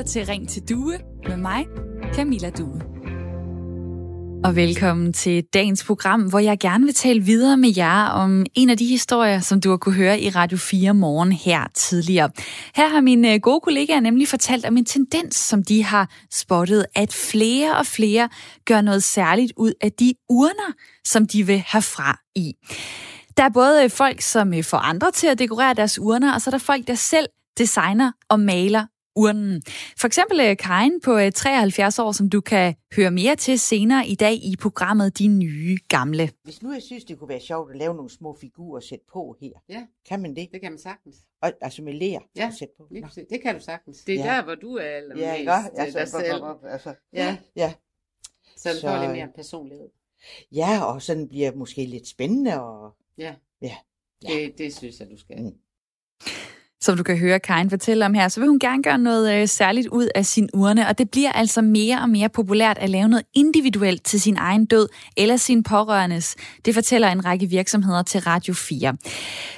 lytter til Ring til Due med mig, Camilla Due. Og velkommen til dagens program, hvor jeg gerne vil tale videre med jer om en af de historier, som du har kunne høre i Radio 4 morgen her tidligere. Her har mine øh, gode kollegaer nemlig fortalt om en tendens, som de har spottet, at flere og flere gør noget særligt ud af de urner, som de vil have fra i. Der er både øh, folk, som øh, får andre til at dekorere deres urner, og så er der folk, der selv designer og maler urnen. For eksempel øh, Karin på 73 øh, år, som du kan høre mere til senere i dag i programmet De Nye Gamle. Hvis nu jeg synes, det kunne være sjovt at lave nogle små figurer og sætte på her, Ja, kan man det? det kan man sagtens. Og, altså med ler Ja, at sætte på? Lige Nå. Det kan du sagtens. Det er Ja. der, hvor du er allermest Ja, ikke? øh, Altså, dig selv. altså, Ja, ja. så du får lidt mere personlighed. ja, og sådan bliver måske lidt spændende. Og... Ja. Ja. Det, det synes jeg, du skal. Mm. Som du kan høre Karin fortælle om her, så vil hun gerne gøre noget øh, særligt ud af sin urne, og det bliver altså mere og mere populært at lave noget individuelt til sin egen død eller sin pårørendes. Det fortæller en række virksomheder til Radio 4.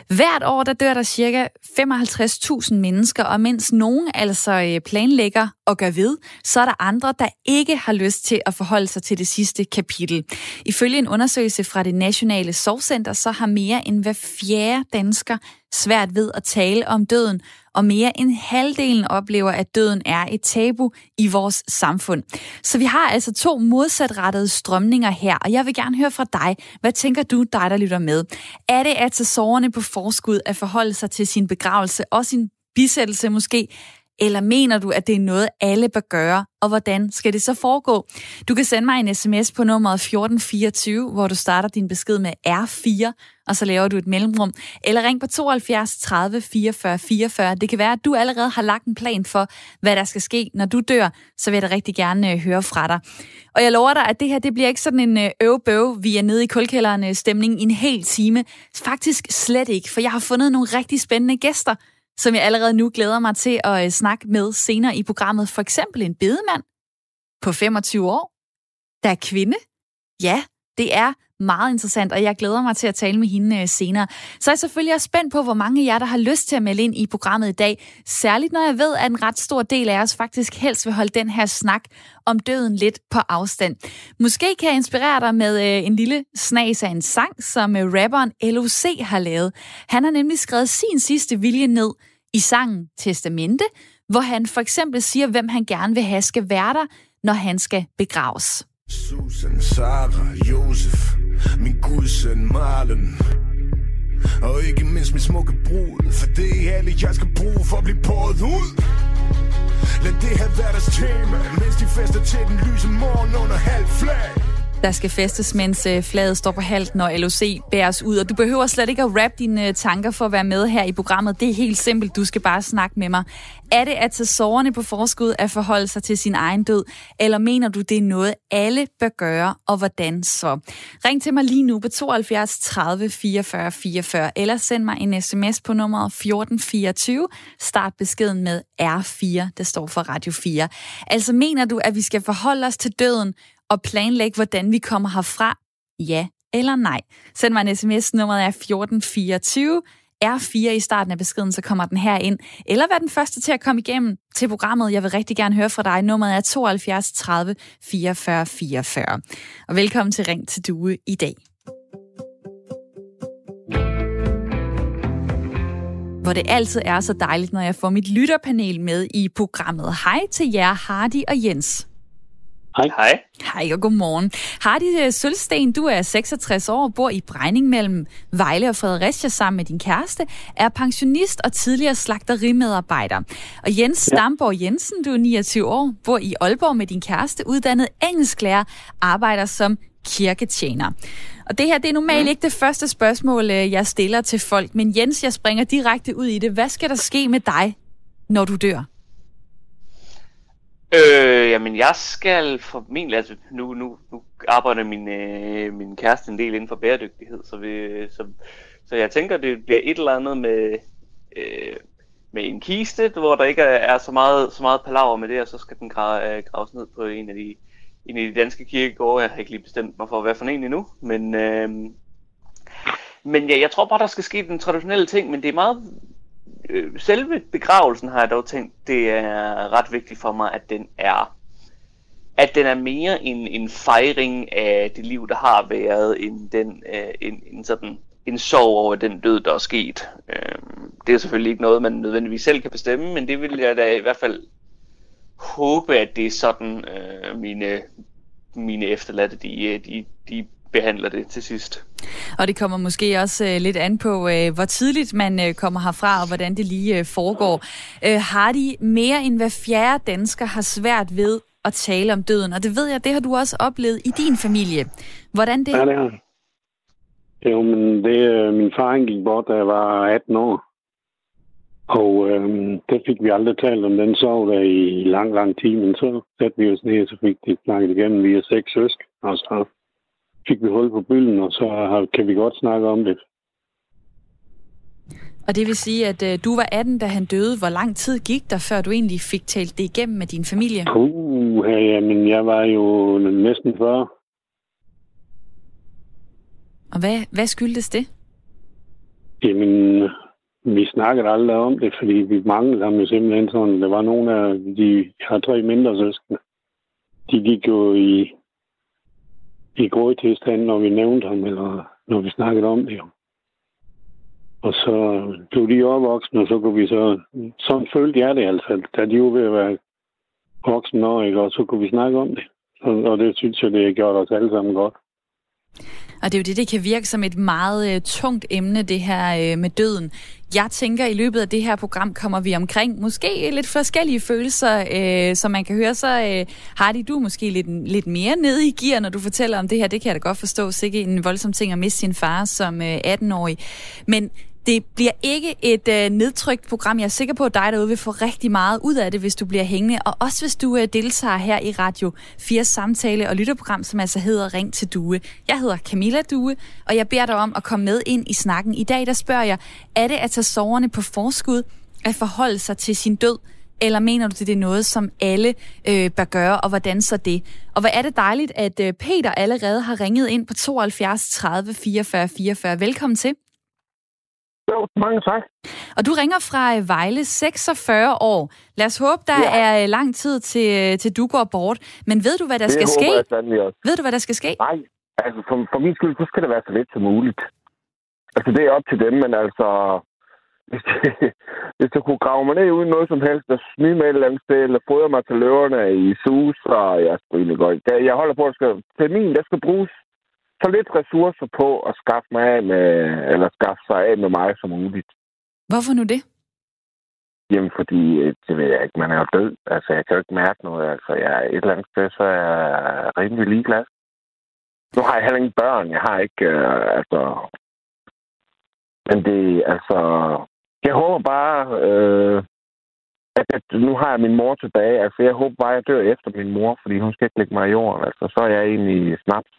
Hvert år der dør der cirka 55.000 mennesker, og mens nogen altså øh, planlægger og gør ved, så er der andre, der ikke har lyst til at forholde sig til det sidste kapitel. Ifølge en undersøgelse fra det Nationale Sorgcenter, så har mere end hver fjerde dansker svært ved at tale om døden, og mere end halvdelen oplever, at døden er et tabu i vores samfund. Så vi har altså to modsatrettede strømninger her, og jeg vil gerne høre fra dig. Hvad tænker du, dig der lytter med? Er det at tage sårene på forskud at forholde sig til sin begravelse og sin bisættelse måske? Eller mener du, at det er noget, alle bør gøre, og hvordan skal det så foregå? Du kan sende mig en sms på nummeret 1424, hvor du starter din besked med R4, og så laver du et mellemrum. Eller ring på 72 30 44 44. Det kan være, at du allerede har lagt en plan for, hvad der skal ske, når du dør. Så vil jeg da rigtig gerne øh, høre fra dig. Og jeg lover dig, at det her det bliver ikke sådan en øh, øvebøv, vi er nede i kulkælderen øh, stemning i en hel time. Faktisk slet ikke, for jeg har fundet nogle rigtig spændende gæster, som jeg allerede nu glæder mig til at øh, snakke med senere i programmet. For eksempel en bedemand på 25 år, der er kvinde. Ja, det er meget interessant, og jeg glæder mig til at tale med hende øh, senere. Så er jeg selvfølgelig også spændt på, hvor mange af jer, der har lyst til at melde ind i programmet i dag. Særligt når jeg ved, at en ret stor del af os faktisk helst vil holde den her snak om døden lidt på afstand. Måske kan jeg inspirere dig med øh, en lille snas af en sang, som rapperen LOC har lavet. Han har nemlig skrevet sin sidste vilje ned i sangen Testamente, hvor han for eksempel siger, hvem han gerne vil have skal være der, når han skal begraves. Susan, Sarah, Josef, min gudsøn Marlen. Og ikke mindst min smukke brud, for det er alle, jeg skal bruge for at blive båret ud. Lad det her være deres tema, mens de fester til den lyse morgen under halv flag. Der skal festes, mens øh, flaget står på halvt, når LOC bæres ud. Og du behøver slet ikke at rappe dine øh, tanker for at være med her i programmet. Det er helt simpelt. Du skal bare snakke med mig. Er det at tage sårene på forskud at forholde sig til sin egen død? Eller mener du, det er noget, alle bør gøre, og hvordan så? Ring til mig lige nu på 72 30 44 44, eller send mig en sms på nummeret 1424. Start beskeden med R4, det står for Radio 4. Altså mener du, at vi skal forholde os til døden, og planlægge, hvordan vi kommer herfra? Ja eller nej? Send mig en sms, nummeret er 1424. R4 i starten af beskeden, så kommer den her ind. Eller vær den første til at komme igennem til programmet. Jeg vil rigtig gerne høre fra dig. Nummeret er 72 30 44 44. Og velkommen til Ring til Due i dag. Hvor det altid er så dejligt, når jeg får mit lytterpanel med i programmet. Hej til jer, Hardy og Jens. Hej. Hej. Hej og godmorgen. Hardy Sølsten, du er 66 år, bor i Brejning mellem Vejle og Fredericia sammen med din kæreste, er pensionist og tidligere slagterimedarbejder. Og Jens ja. Stamborg Jensen, du er 29 år, bor i Aalborg med din kæreste, uddannet engelsklærer, arbejder som kirketjener. Og det her, det er normalt ikke det første spørgsmål, øh, jeg stiller til folk, men Jens, jeg springer direkte ud i det. Hvad skal der ske med dig, når du dør? Øh, jamen, jeg skal formentlig, altså nu, nu, nu arbejder min, øh, min kæreste en del inden for bæredygtighed, så, vi, øh, så, så jeg tænker, det bliver et eller andet med, øh, med en kiste, hvor der ikke er, er så meget, så meget palaver med det, og så skal den gra, øh, graves ned på en af de, en af de danske kirkegårde. Jeg har ikke lige bestemt mig for, hvad for en endnu, men, øh, men ja, jeg tror bare, der skal ske den traditionelle ting, men det er meget øh, selve begravelsen har jeg dog tænkt, det er ret vigtigt for mig, at den er at den er mere en, en fejring af det liv, der har været, end den, øh, en, en sådan en sorg over den død, der er sket. Øh, det er selvfølgelig ikke noget, man nødvendigvis selv kan bestemme, men det vil jeg da i hvert fald håbe, at det er sådan, øh, mine, mine efterladte, de, øh, de, de behandler det til sidst. Og det kommer måske også øh, lidt an på, øh, hvor tidligt man øh, kommer herfra, og hvordan det lige øh, foregår. Øh, har de mere end hver fjerde dansker har svært ved at tale om døden? Og det ved jeg, det har du også oplevet i din familie. Hvordan det? Ja, det har jeg. Jo, men det, øh, min far han gik bort, da jeg var 18 år. Og øhm, det fik vi aldrig talt om den sorg der i lang, lang tid. Men så satte vi os ned, og så fik det snakket igennem. Vi er seks søsk, og så fik vi hul på bylden, og så kan vi godt snakke om det. Og det vil sige, at øh, du var 18, da han døde. Hvor lang tid gik der, før du egentlig fik talt det igennem med din familie? Puh, ja, men jeg var jo næsten 40. Og hvad, hvad skyldtes det? Jamen, vi snakkede aldrig om det, fordi vi manglede ham jo simpelthen sådan. Der var nogle af de, jeg har tre mindre søskende. De gik jo i, i god tilstand, når vi nævnte ham, eller når vi snakkede om det. Og så blev de opvoksne, og så kunne vi så... Sådan følte jeg det altså, da de var ved at være voksne år, ikke? og så kunne vi snakke om det. Og, og det synes jeg, det har gjort os alle sammen godt. Og det er jo det, det kan virke som et meget øh, tungt emne, det her øh, med døden. Jeg tænker, i løbet af det her program kommer vi omkring måske lidt forskellige følelser. Øh, som man kan høre, så øh, har de du måske lidt, lidt mere nede i gear, når du fortæller om det her. Det kan jeg da godt forstå. Sikke en voldsom ting at miste sin far som øh, 18-årig. Men det bliver ikke et øh, nedtrykt program. Jeg er sikker på, at dig derude vil få rigtig meget ud af det, hvis du bliver hængende. Og også hvis du øh, deltager her i Radio 4 samtale og lytterprogram, som altså hedder Ring til Due. Jeg hedder Camilla Due, og jeg beder dig om at komme med ind i snakken. I dag der spørger jeg, er det at tage soverne på forskud at forholde sig til sin død? Eller mener du, det er noget, som alle øh, bør gøre, og hvordan så det? Og hvad er det dejligt, at øh, Peter allerede har ringet ind på 72 30 44 44. Velkommen til. Jo, mange tak. Og du ringer fra øh, Vejle, 46 år. Lad os håbe, der ja. er øh, lang tid til, øh, til du går bort. Men ved du, hvad der det skal ske? Ved du, hvad der skal ske? Nej, altså for, for min skyld, så skal det være så lidt som muligt. Altså det er op til dem, men altså... Hvis, det, hvis du kunne grave mig ned uden noget som helst, og smide med et eller andet sted, eller fodre mig til løverne i sus, og jeg skal godt. Jeg holder på, at skal, termin, der skal bruges så lidt ressourcer på at skaffe mig af med, eller skaffe sig af med mig som muligt. Hvorfor nu det? Jamen, fordi, øh, det ved jeg ikke, man er jo død. Altså, jeg kan jo ikke mærke noget. Altså, jeg er et eller andet sted, så er jeg rimelig ligeglad. Nu har jeg heller ingen børn. Jeg har ikke, øh, altså... Men det, altså... Jeg håber bare, øh, at, at nu har jeg min mor tilbage. Altså, jeg håber bare, at jeg dør efter min mor, fordi hun skal ikke lægge mig i jorden. Altså, så er jeg egentlig snaps.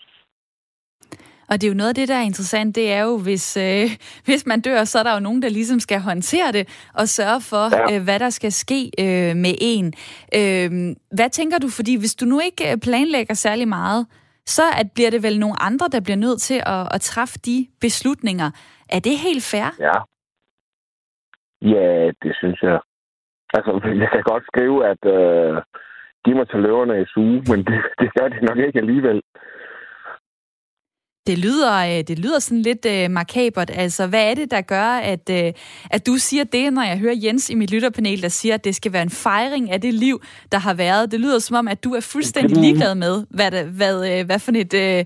Og det er jo noget af det, der er interessant, det er jo, hvis, øh, hvis man dør, så er der jo nogen, der ligesom skal håndtere det og sørge for, ja. øh, hvad der skal ske øh, med en. Øh, hvad tænker du? Fordi hvis du nu ikke øh, planlægger særlig meget, så at bliver det vel nogle andre, der bliver nødt til at, at træffe de beslutninger. Er det helt fair? Ja. Ja, det synes jeg. Altså, jeg kan godt skrive, at øh, giv mig til løverne i suge, men det, det gør det nok ikke alligevel. Det lyder, øh, det lyder sådan lidt uh, makabert. Altså, hvad er det, der gør, at, uh, at du siger det, når jeg hører Jens i mit lytterpanel, der siger, at det skal være en fejring af det liv, der har været? Det lyder som om, at du er fuldstændig ligeglad med, hvad, det, hvad, uh, hvad for et uh,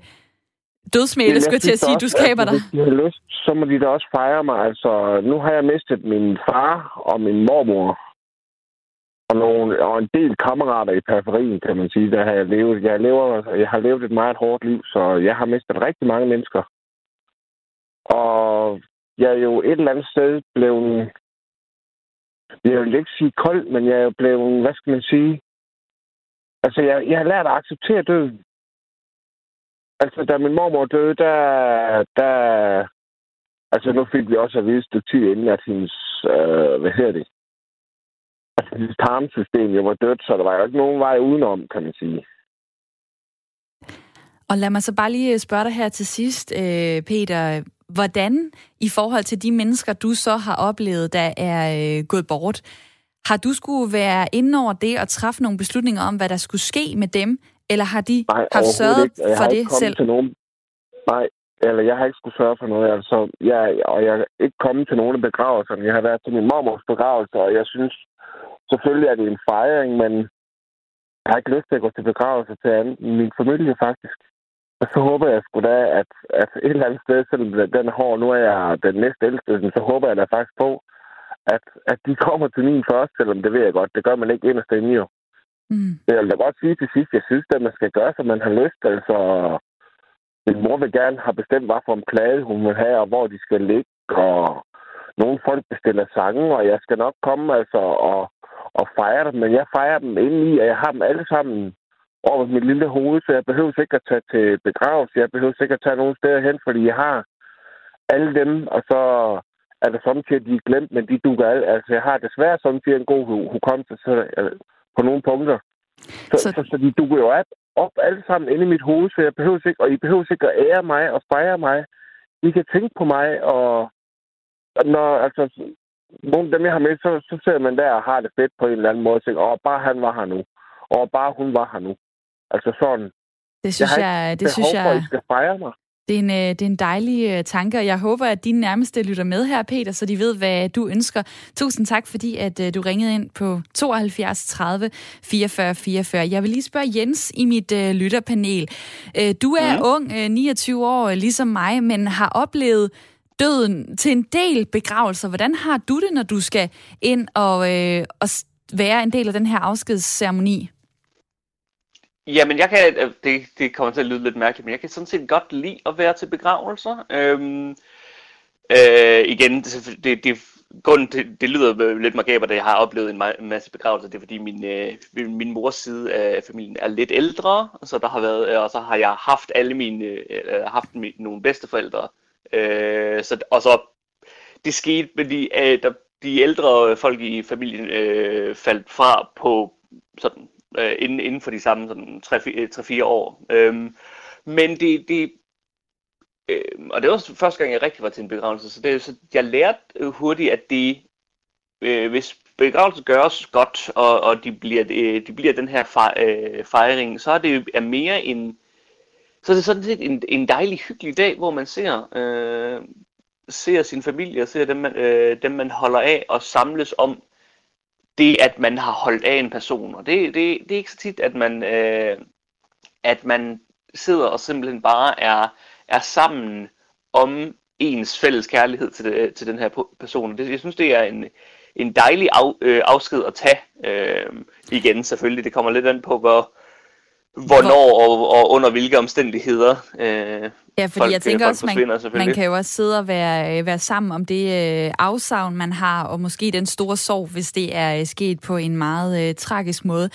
dødsmæle, skulle jeg til at sige, du skaber dig. Hvis de har lyst, så må de da også fejre mig. Altså, nu har jeg mistet min far og min mormor og, nogle, og en del kammerater i periferien, kan man sige. Der har jeg, levet, jeg, lever, jeg har levet et meget hårdt liv, så jeg har mistet rigtig mange mennesker. Og jeg er jo et eller andet sted blevet, jeg vil ikke sige kold, men jeg er blevet, hvad skal man sige, altså jeg, jeg har lært at acceptere døden. Altså, da min mormor døde, der, der altså nu fik vi også at vide et stykke tid inden, at hendes, øh, hvad hedder det, hendes tarmsystem jo var dødt, så der var jo ikke nogen vej udenom, kan man sige. Og lad mig så bare lige spørge dig her til sidst, øh, Peter. hvordan i forhold til de mennesker, du så har oplevet, der er øh, gået bort, har du skulle være inde over det og træffe nogle beslutninger om, hvad der skulle ske med dem, eller har de Nej, haft sørget ikke. Jeg for har det ikke selv? Til nogen. Nej, eller jeg har ikke skulle sørge for noget. Altså, jeg, og jeg er ikke kommet til nogen begravelserne. Jeg har været til min mormors begravelse, og jeg synes selvfølgelig, at det er en fejring, men jeg har ikke lyst til at gå til begravelse til anden, min familie faktisk. Og så håber jeg sgu da, at, at et eller andet sted, selvom den er hård, nu er jeg den næste ældste, så håber jeg da faktisk på, at, at de kommer til min først, selvom det ved jeg godt. Det gør man ikke inderst inde jo. Mm. Jeg vil da godt sige til sidst, jeg synes, at man skal gøre, som man har lyst. Altså, min mor vil gerne have bestemt, hvad for en plade hun vil have, og hvor de skal ligge. Og nogle folk bestiller sange, og jeg skal nok komme altså, og, og fejre dem. Men jeg fejrer dem indeni, og jeg har dem alle sammen over mit lille hoved, så jeg behøver ikke at tage til begravelse. Jeg behøver ikke at tage nogen steder hen, fordi jeg har alle dem, og så er det samtidig, at de er glemt, men de dukker alle. Altså, jeg har desværre samtidig en god hu- hukommelse så, øh, på nogle punkter. Så, Så- så... Så, de dukker jo op, op alle sammen inde i mit hoved, så jeg behøver ikke, og I behøver ikke at ære mig og fejre mig. I kan tænke på mig, og når, altså, nogle af dem, jeg har med, så, så sidder man der og har det fedt på en eller anden måde, og tænker, åh, bare han var her nu, og bare hun var her nu. Altså sådan, Det synes jeg, ikke det synes behov for, at jeg, I skal fejre mig. det er en, øh, det er en dejlig øh, tanke, og jeg håber, at dine nærmeste lytter med her, Peter, så de ved, hvad du ønsker. Tusind tak, fordi at øh, du ringede ind på 72 30 44 44. Jeg vil lige spørge Jens i mit øh, lytterpanel. Øh, du er mm. ung, øh, 29 år, ligesom mig, men har oplevet døden til en del begravelser. Hvordan har du det, når du skal ind og, øh, og være en del af den her afskedsceremoni? Jamen, jeg kan, øh, det, det kommer til at lyde lidt mærkeligt, men jeg kan sådan set godt lide at være til begravelser. Øhm, øh, igen, det, det, det, grunden til, det lyder lidt makabert, at jeg har oplevet en, masse begravelser, det er fordi min, øh, min, mors side af familien er lidt ældre, så der har været, og så har jeg haft alle mine, øh, haft mine, nogle bedsteforældre, øh, så, og så det skete med de, øh, der, de ældre folk i familien øh, faldt fra på sådan øh, inden, inden for de samme sådan 3-4 øh, år. Øhm, men det, det øh, og det var også første gang, jeg rigtig var til en begravelse, så, det, så jeg lærte øh, hurtigt, at det, øh, hvis begravelser gøres godt, og, og de, bliver, øh, de bliver den her øh, fejring, så er det er mere en, så er det sådan set en, en dejlig, hyggelig dag, hvor man ser, øh, ser sin familie, og ser dem man, øh, dem, man holder af, og samles om det, at man har holdt af en person. Og det, det, det er ikke så tit, at man, øh, at man sidder og simpelthen bare er, er sammen om ens fælles kærlighed til, det, til den her person. Det, jeg synes, det er en, en dejlig af, øh, afsked at tage. Øh, igen, selvfølgelig. Det kommer lidt an på, hvor, hvornår og, og under hvilke omstændigheder øh, Ja, fordi folk, jeg tænker folk også, man, man kan jo også sidde og være, øh, være sammen om det øh, afsavn, man har, og måske den store sorg, hvis det er øh, sket på en meget øh, tragisk måde.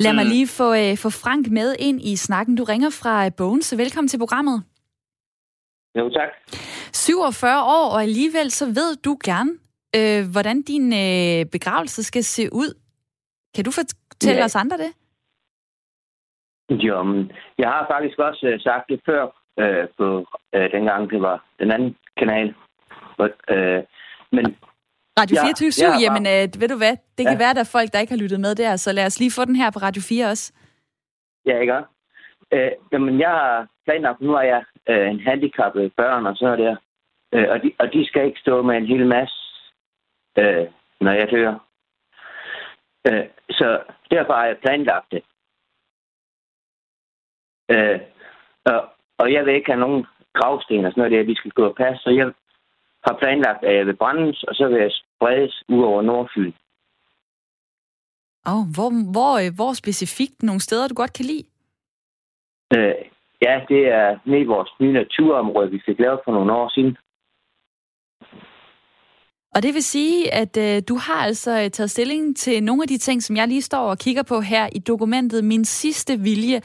Lad mm. mig lige få, øh, få Frank med ind i snakken. Du ringer fra øh, Bones. Velkommen til programmet. Jo, tak. 47 år, og alligevel så ved du gerne, øh, hvordan din øh, begravelse skal se ud. Kan du fortælle Ja. os andre det? Jo, jeg har faktisk også øh, sagt det før, øh, på øh, dengang det var den anden kanal. But, øh, men Radio Ja, 24 jeg har bare- jamen øh, ved du hvad, det kan Ja. være, der er folk, der ikke har lyttet med der, så lad os lige få den her på Radio 4 også. ja, ikke også? Øh, jamen, jeg har planlagt, nu er jeg øh, en handicappet børn, og så er det, øh, og, de, og de skal ikke stå med en hel masse, øh, når jeg dør. Øh, så derfor har jeg planlagt det. Øh, og, og jeg vil ikke have nogen gravsten og sådan noget der, de skal gå og passe, så jeg har planlagt, at jeg vil brændes, og så vil jeg spredes ud over Nordfyn. Oh, hvor, hvor, øh, hvor specifikt nogle steder, du godt kan lide? Øh, ja, det er nede i vores nye naturområde, vi fik lavet for nogle år siden. Og det vil sige, at øh, du har altså øh, taget stilling til nogle af de ting, som jeg lige står og kigger på her i dokumentet Min sidste vilje.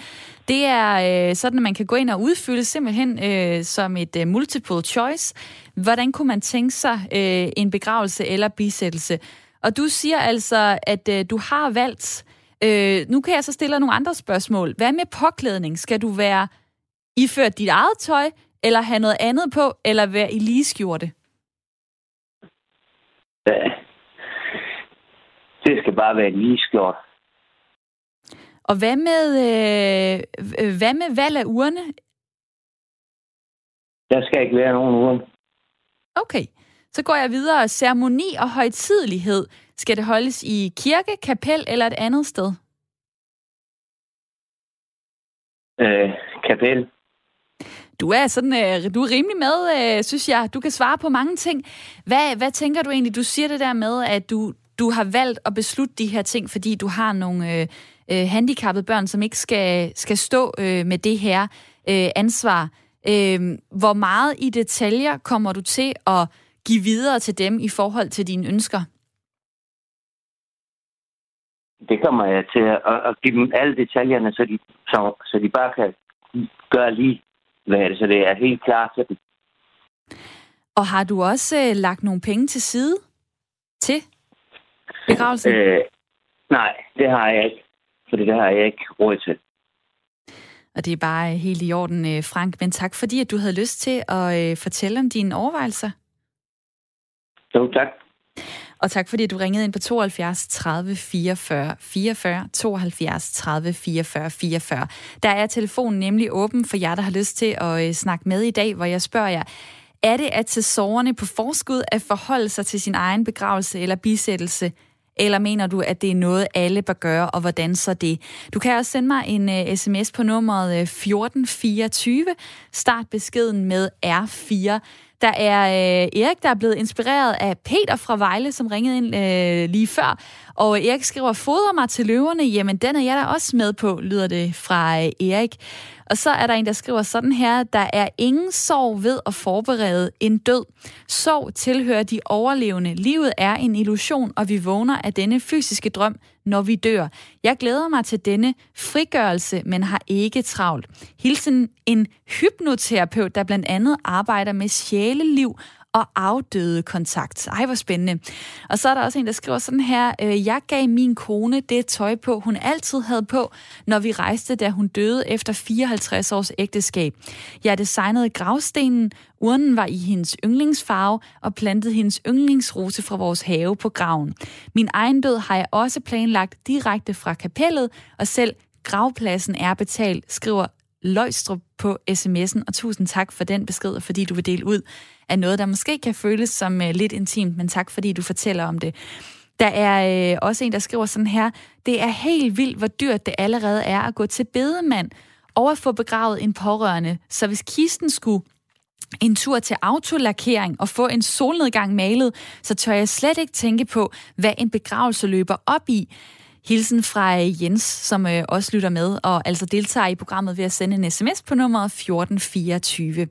Det er øh, sådan, at man kan gå ind og udfylde simpelthen øh, som et øh, multiple choice. Hvordan kunne man tænke sig øh, en begravelse eller bisættelse? Og du siger altså, at øh, du har valgt... Øh, nu kan jeg så stille dig nogle andre spørgsmål. Hvad med påklædning? Skal du være iført dit eget tøj, eller have noget andet på, eller være i lige Øh, det skal bare være en lige skjort. Og hvad med, øh, hvad med valg af urne? Der skal ikke være nogen urne. Okay, så går jeg videre. Ceremoni og højtidelighed. Skal det holdes i kirke, kapel eller et andet sted? Øh, kapel. Du er sådan, øh, du er rimelig med, øh, synes jeg. Du kan svare på mange ting. Hvad, hvad tænker du egentlig? Du siger det der med, at du, du har valgt at beslutte de her ting, fordi du har nogle øh, øh, handicappede børn, som ikke skal, skal stå øh, med det her øh, ansvar. Øh, hvor meget i detaljer kommer du til at give videre til dem i forhold til dine ønsker? Det kommer jeg til at, at give dem alle detaljerne, så de, så, så de bare kan gøre lige, hvad er det, så det er helt klart til dem. Og har du også øh, lagt nogle penge til side til begravelsen? Øh, nej, det har jeg ikke, for det har jeg ikke råd til. Og det er bare helt i orden, øh, Frank. Men tak fordi, at du havde lyst til at øh, fortælle om dine overvejelser. Jo, tak. Og tak fordi du ringede ind på 72 30 44 44 72 30 44 44. Der er telefonen nemlig åben for jer, der har lyst til at øh, snakke med i dag, hvor jeg spørger jer, er det at tage sårene på forskud at forholde sig til sin egen begravelse eller bisættelse? Eller mener du, at det er noget, alle bør gøre, og hvordan så det? Du kan også sende mig en øh, uh, sms på nummeret øh, 1424. Start beskeden med R4. Der er øh, Erik, der er blevet inspireret af Peter fra Vejle, som ringede ind øh, lige før. Og Erik skriver, fodrer mig til løverne. Jamen, den er jeg da også med på, lyder det fra øh, Erik. Og så er der en, der skriver sådan her, der er ingen sorg ved at forberede en død. Sorg tilhører de overlevende. Livet er en illusion, og vi vågner af denne fysiske drøm, når vi dør. Jeg glæder mig til denne frigørelse, men har ikke travlt. Hilsen en hypnoterapeut, der blandt andet arbejder med sjæleliv og afdøde kontakt. Ej, hvor spændende. Og så er der også en, der skriver sådan her, øh, jeg gav min kone det tøj på, hun altid havde på, når vi rejste, da hun døde efter 54 års ægteskab. Jeg designede gravstenen, urnen var i hendes yndlingsfarve og plantede hendes yndlingsrose fra vores have på graven. Min egen død har jeg også planlagt direkte fra kapellet, og selv gravpladsen er betalt, skriver Løjstrup på sms'en, og tusind tak for den besked, og fordi du vil dele ud af noget, der måske kan føles som øh, lidt intimt, men tak fordi du fortæller om det. Der er øh, også en, der skriver sådan her, det er helt vildt, hvor dyrt det allerede er at gå til bedemand og at få begravet en pårørende. Så hvis kisten skulle en tur til autolakering og få en solnedgang malet, så tør jeg slet ikke tænke på, hvad en begravelse løber op i. Hilsen fra øh, Jens, som øh, også lytter med og altså deltager i programmet ved at sende en sms på nummeret 1424.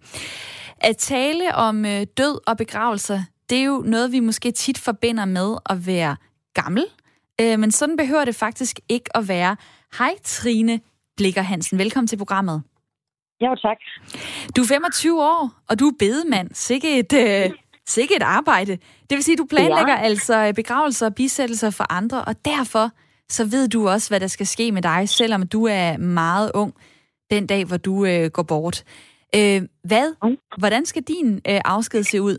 At tale om øh, død og begravelser, det er jo noget, vi måske tit forbinder med at være gammel. Men sådan behøver det faktisk ikke at være. Hej Trine Blikker Hansen, velkommen til programmet. Jo, tak. Du er 25 år, og du er bedemand. Sikke et, øh, sikke et arbejde. Det vil sige, du planlægger ja. altså begravelser og bisættelser for andre, og derfor så ved du også, hvad der skal ske med dig, selvom du er meget ung den dag, hvor du øh, går bort. Øh, hvad? Hvordan skal din øh, afsked se ud?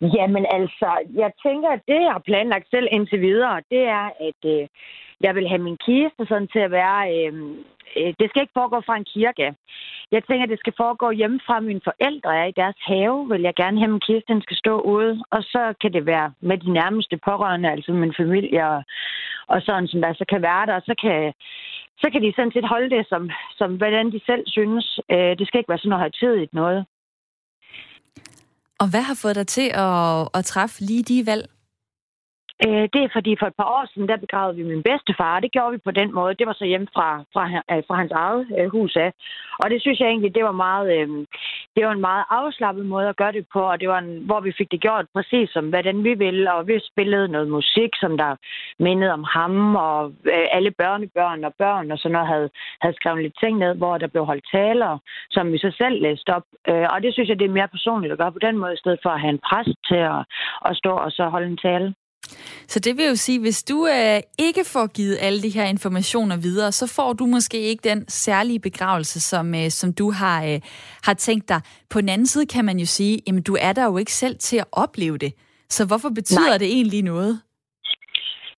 Jamen altså, jeg tænker, at det, jeg har planlagt selv indtil videre, det er, at øh, jeg vil have min kiste sådan til at være... Øh, øh, det skal ikke foregå fra en kirke. Jeg tænker, at det skal foregå hjemme fra mine forældre er i deres have. Vil jeg gerne have min kiste, den skal stå ude. Og så kan det være med de nærmeste pårørende, altså min familie og, og sådan, som der så kan være der. Så kan, så kan de sådan set holde det, som, som hvordan de selv synes. Øh, det skal ikke være sådan noget højtidigt noget. Og hvad har fået dig til at, at træffe lige de valg? Øh, det er fordi for et par år siden, der begravede vi min bedstefar. Det gjorde vi på den måde. Det var så hjemme fra, fra, øh, fra hans eget øh, hus af. Og det synes jeg egentlig, det var, meget, øh, det var en meget afslappet måde at gøre det på. Og det var en, hvor vi fik det gjort præcis som, hvordan vi ville. Og vi spillede noget musik, som der mindede om ham. Og øh, alle børnebørn og børn og sådan noget havde, havde skrevet lidt ting ned, hvor der blev holdt taler, som vi så selv læste op. Øh, og det synes jeg, det er mere personligt at gøre på den måde, i stedet for at have en præst til at, at stå og så holde en tale. Så det vil jo sige, hvis du øh, ikke får givet alle de her informationer videre, så får du måske ikke den særlige begravelse, som, øh, som du har, øh, har tænkt dig. På den anden side kan man jo sige, jamen du er der jo ikke selv til at opleve det. Så hvorfor betyder Nej. det egentlig noget?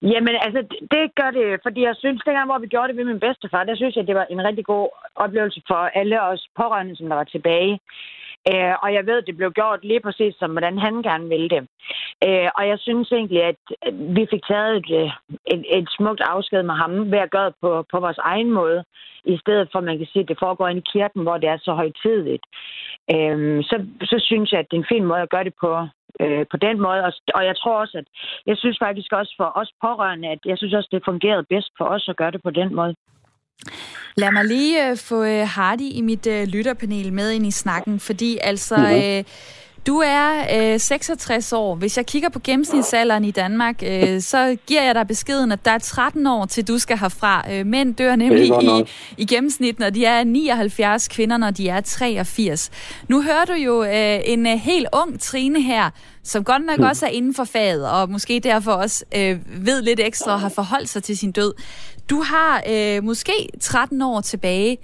Jamen, altså, det gør det, fordi jeg synes, dengang, hvor vi gjorde det ved min bedstefar, der synes jeg, det var en rigtig god oplevelse for alle os pårørende, som der var tilbage. Øh, og jeg ved, det blev gjort lige præcis som, hvordan han gerne ville det. Øh, og jeg synes egentlig, at vi fik taget et, øh, et, et smukt afsked med ham ved at gøre det på, på vores egen måde, i stedet for, at man kan sige, at det foregår i kirken, hvor det er så højtidligt. Øh, så, så synes jeg, at det er en fin måde at gøre det på, øh, på den måde. Og, og jeg tror også, at jeg synes faktisk også for os pårørende, at jeg synes også, det fungerede bedst for os at gøre det på den måde. Lad mig lige øh, få øh, Hardy i mit øh, lytterpanel med ind i snakken, fordi altså... Mm-hmm. Øh, du er øh, 66 år. Hvis jeg kigger på gennemsnitsalderen i Danmark, øh, så giver jeg dig beskeden, at der er 13 år til du skal herfra. Øh, mænd dør nemlig i, i gennemsnit, når de er 79, kvinder når de er 83. Nu hører du jo øh, en øh, helt ung Trine her, som godt nok mm. også er inden for faget, og måske derfor også øh, ved lidt ekstra og har forholdt sig til sin død. Du har øh, måske 13 år tilbage.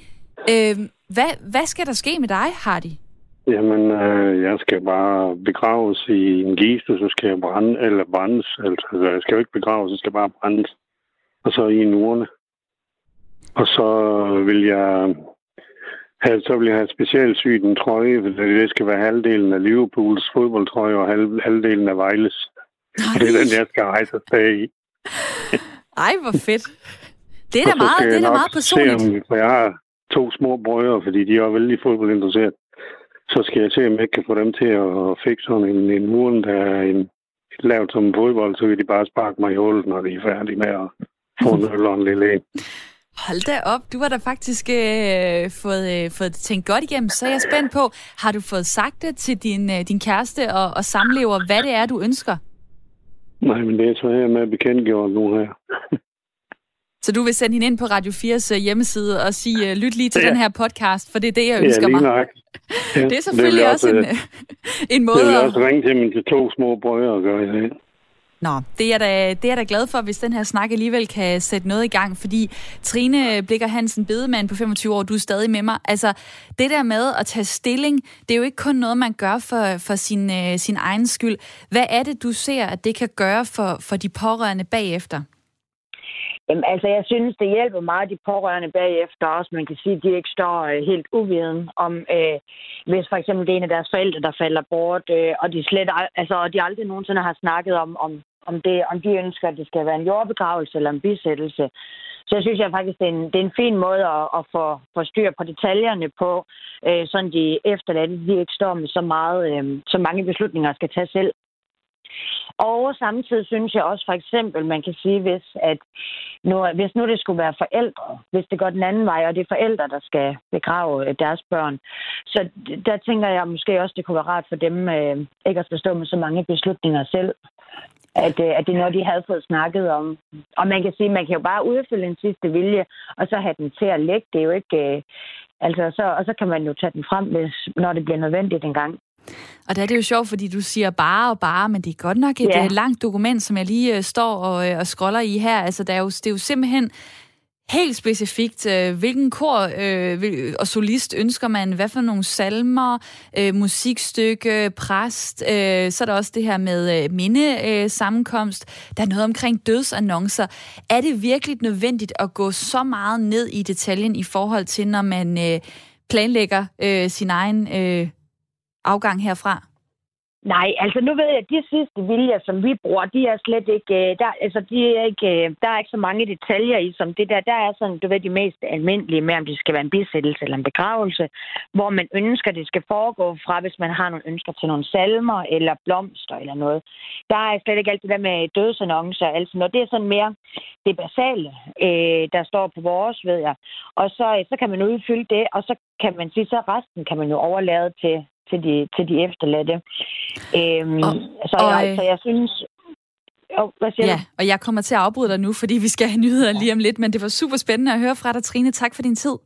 Øh, hvad, hvad skal der ske med dig, Hardy? Jamen, øh, jeg skal bare begraves i en giste, så skal jeg brænde, eller brændes. Altså, jeg skal jo ikke begraves, så skal jeg bare brændes. Og så i en urne. Og så vil jeg have, så vil jeg have specielt sygt en trøje, for det skal være halvdelen af Liverpools fodboldtrøje og halv, halvdelen af Vejles. Nej. Det er den, jeg skal rejse afsted i. Ej, hvor fedt. Det er da meget, det er da meget personligt. Se, om, for jeg har to små brødre, fordi de er vældig fodboldinteresseret så skal jeg se, om jeg kan få dem til at fikse sådan en, en muren, der er en, lavet som fodbold, så kan de bare sparke mig i hullet, når de er færdige med at få en øl og en lille en. Hold da op, du har da faktisk øh, fået, øh, fået tænkt godt igennem, så er jeg spændt på, har du fået sagt det til din, øh, din kæreste og, og samlever, hvad det er, du ønsker? Nej, men det er så her med bekendtgjort nu her. Så du vil sende hende ind på Radio 4's øh, hjemmeside og sige, øh, lyt lige til ja. den her podcast, for det er det, jeg ønsker ja, mig. Ja, det er selvfølgelig det også, også en, øh, en måde at... Jeg vil også ringe til mine to små brødre og gøre det. Nå, det er, da, det er da glad for, hvis den her snak alligevel kan sætte noget i gang, fordi Trine Blikker Hansen, bedemand på 25 år, du er stadig med mig. Altså, det der med at tage stilling, det er jo ikke kun noget, man gør for, for sin, sin egen skyld. Hvad er det, du ser, at det kan gøre for, for de pårørende bagefter? Jamen, altså, jeg synes, det hjælper meget de pårørende bagefter også. Man kan sige, at de ikke står øh, helt uviden om, øh, hvis for eksempel det er en af deres forældre, der falder bort, øh, og de slet, altså, og de aldrig nogensinde har snakket om, om, om, det, om de ønsker, at det skal være en jordbegravelse eller en bisættelse. Så jeg synes jeg faktisk, det er en, det er en fin måde at, at få, få styr på detaljerne på, øh, sådan de efterladte, de ikke står med så meget, øh, så mange beslutninger skal tage selv. Og samtidig synes jeg også for eksempel, man kan sige, hvis, at nu, hvis nu det skulle være forældre, hvis det går den anden vej, og det er forældre, der skal begrave øh, deres børn, så der tænker jeg måske også, det kunne være rart for dem øh, ikke at skal stå med så mange beslutninger selv. At, øh, at det er noget, de havde fået snakket om. Og man kan sige, man kan jo bare udfylde en sidste vilje, og så have den til at lægge. Det er jo ikke... Øh, altså, så, og så kan man jo tage den frem, hvis, når det bliver nødvendigt en gang. Og der er det jo sjovt, fordi du siger bare og bare, men det er godt nok et ja. Øh, langt dokument, som jeg lige uh, står og, uh, og scroller i her. Altså, der er jo, det er jo simpelthen helt specifikt, hvilken kor og solist ønsker man, hvad for nogle salmer, uh, musikstykke, præst, så er der også det her med uh, mindesammenkomst, uh, der er noget omkring dødsannoncer. Er det virkelig nødvendigt at gå så meget ned i detaljen i forhold til, når man uh, planlægger sin egen afgang herfra? Nej, altså nu ved jeg, at de sidste viljer, som vi bruger, de er slet ikke, øh, der, altså de er ikke, øh, der er ikke så mange detaljer i, som det der, der er sådan, du ved, de mest almindelige med, om det skal være en bisættelse eller en begravelse, hvor man ønsker, det skal foregå fra, hvis man har nogle ønsker til nogle salmer eller blomster eller noget. Der er slet ikke alt det der med dødsannoncer og når. Det er sådan mere det basale, øh, der står på vores, ved jeg. Og så, øh, så kan man udfylde det, og så kan man sige, så resten kan man jo overlade til, til de, til de efterladte. Øhm, og, så, og, jeg, så jeg synes... Oh, hvad siger ja, du? og jeg kommer til at afbryde dig nu, fordi vi skal have nyheder lige om lidt, men det var super spændende at høre fra dig, Trine. Tak for din tid.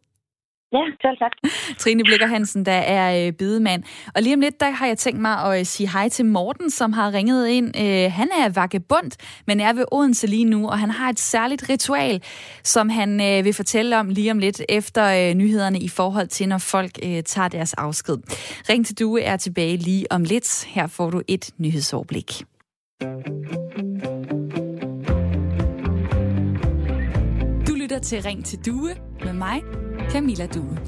Ja, selv tak. Trine Blikker Hansen, der er øh, bidemand. Og lige om lidt, der har jeg tænkt mig at øh, sige hej til Morten, som har ringet ind. Øh, han er vagabund, men er ved Odense lige nu, og han har et særligt ritual, som han øh, vil fortælle om lige om lidt efter øh, nyhederne i forhold til, når folk øh, tager deres afsked. Ring til Due er tilbage lige om lidt. Her får du et nyhedsoverblik. Du lytter til Ring til Due med mig, Camilla Due.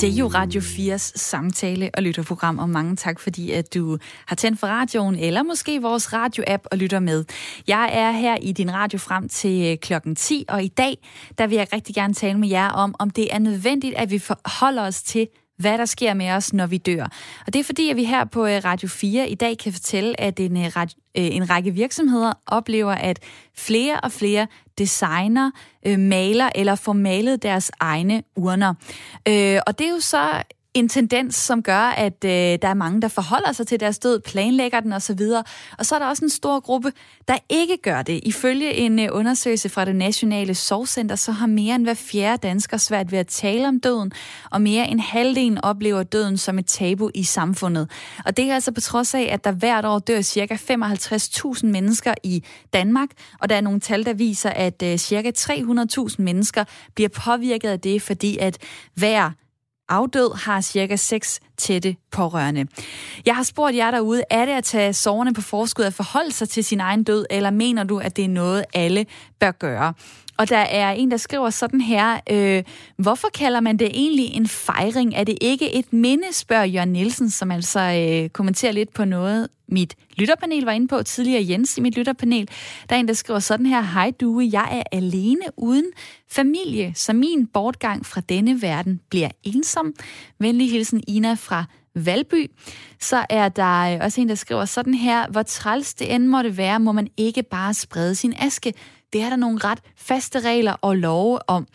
Det er jo Radio 4's samtale- og lytterprogram, og mange tak, fordi at du har tændt for radioen, eller måske vores radio-app og lytter med. Jeg er her i din radio frem til øh, klokken 10, og i dag, der vil jeg rigtig gerne tale med jer om, om det er nødvendigt, at vi forholder os til hvad der sker med os, når vi dør. Og det er fordi, at vi her på øh, Radio 4 i dag kan fortælle, at en, øh, øh, en række virksomheder oplever, at flere og flere designer, maler eller får malet deres egne urner. Og det er jo så en tendens, som gør, at øh, der er mange, der forholder sig til deres død, planlægger den osv. Og så er der også en stor gruppe, der ikke gør det. Ifølge en øh, undersøgelse fra det Nationale Sorgcenter, så har mere end hver fjerde dansker svært ved at tale om døden, og mere end halvdelen oplever døden som et tabu i samfundet. Og det er altså på trods af, at der hvert år dør ca. 55.000 mennesker i Danmark, og der er nogle tal, der viser, at øh, ca. 300.000 mennesker bliver påvirket af det, fordi at hver afdød har cirka seks tætte pårørende. Jeg har spurgt jer derude, er det at tage soverne på forskud at forholde sig til sin egen død, eller mener du, at det er noget, alle bør gøre? Og der er en, der skriver sådan her, øh, hvorfor kalder man det egentlig en fejring? Er det ikke et minde, spørger Jørgen Nielsen, som altså øh, kommenterer lidt på noget, mit lytterpanel var inde på tidligere. Jens i mit lytterpanel. Der er en, der skriver sådan her, Hej Due, jeg er alene uden familie, så min bortgang fra denne verden bliver ensom. Venlig hilsen Ina fra Valby. Så er der øh, også en, der skriver sådan her, hvor træls det end måtte være, må man ikke bare sprede sin aske. Det er der nogle ret faste regler og love om.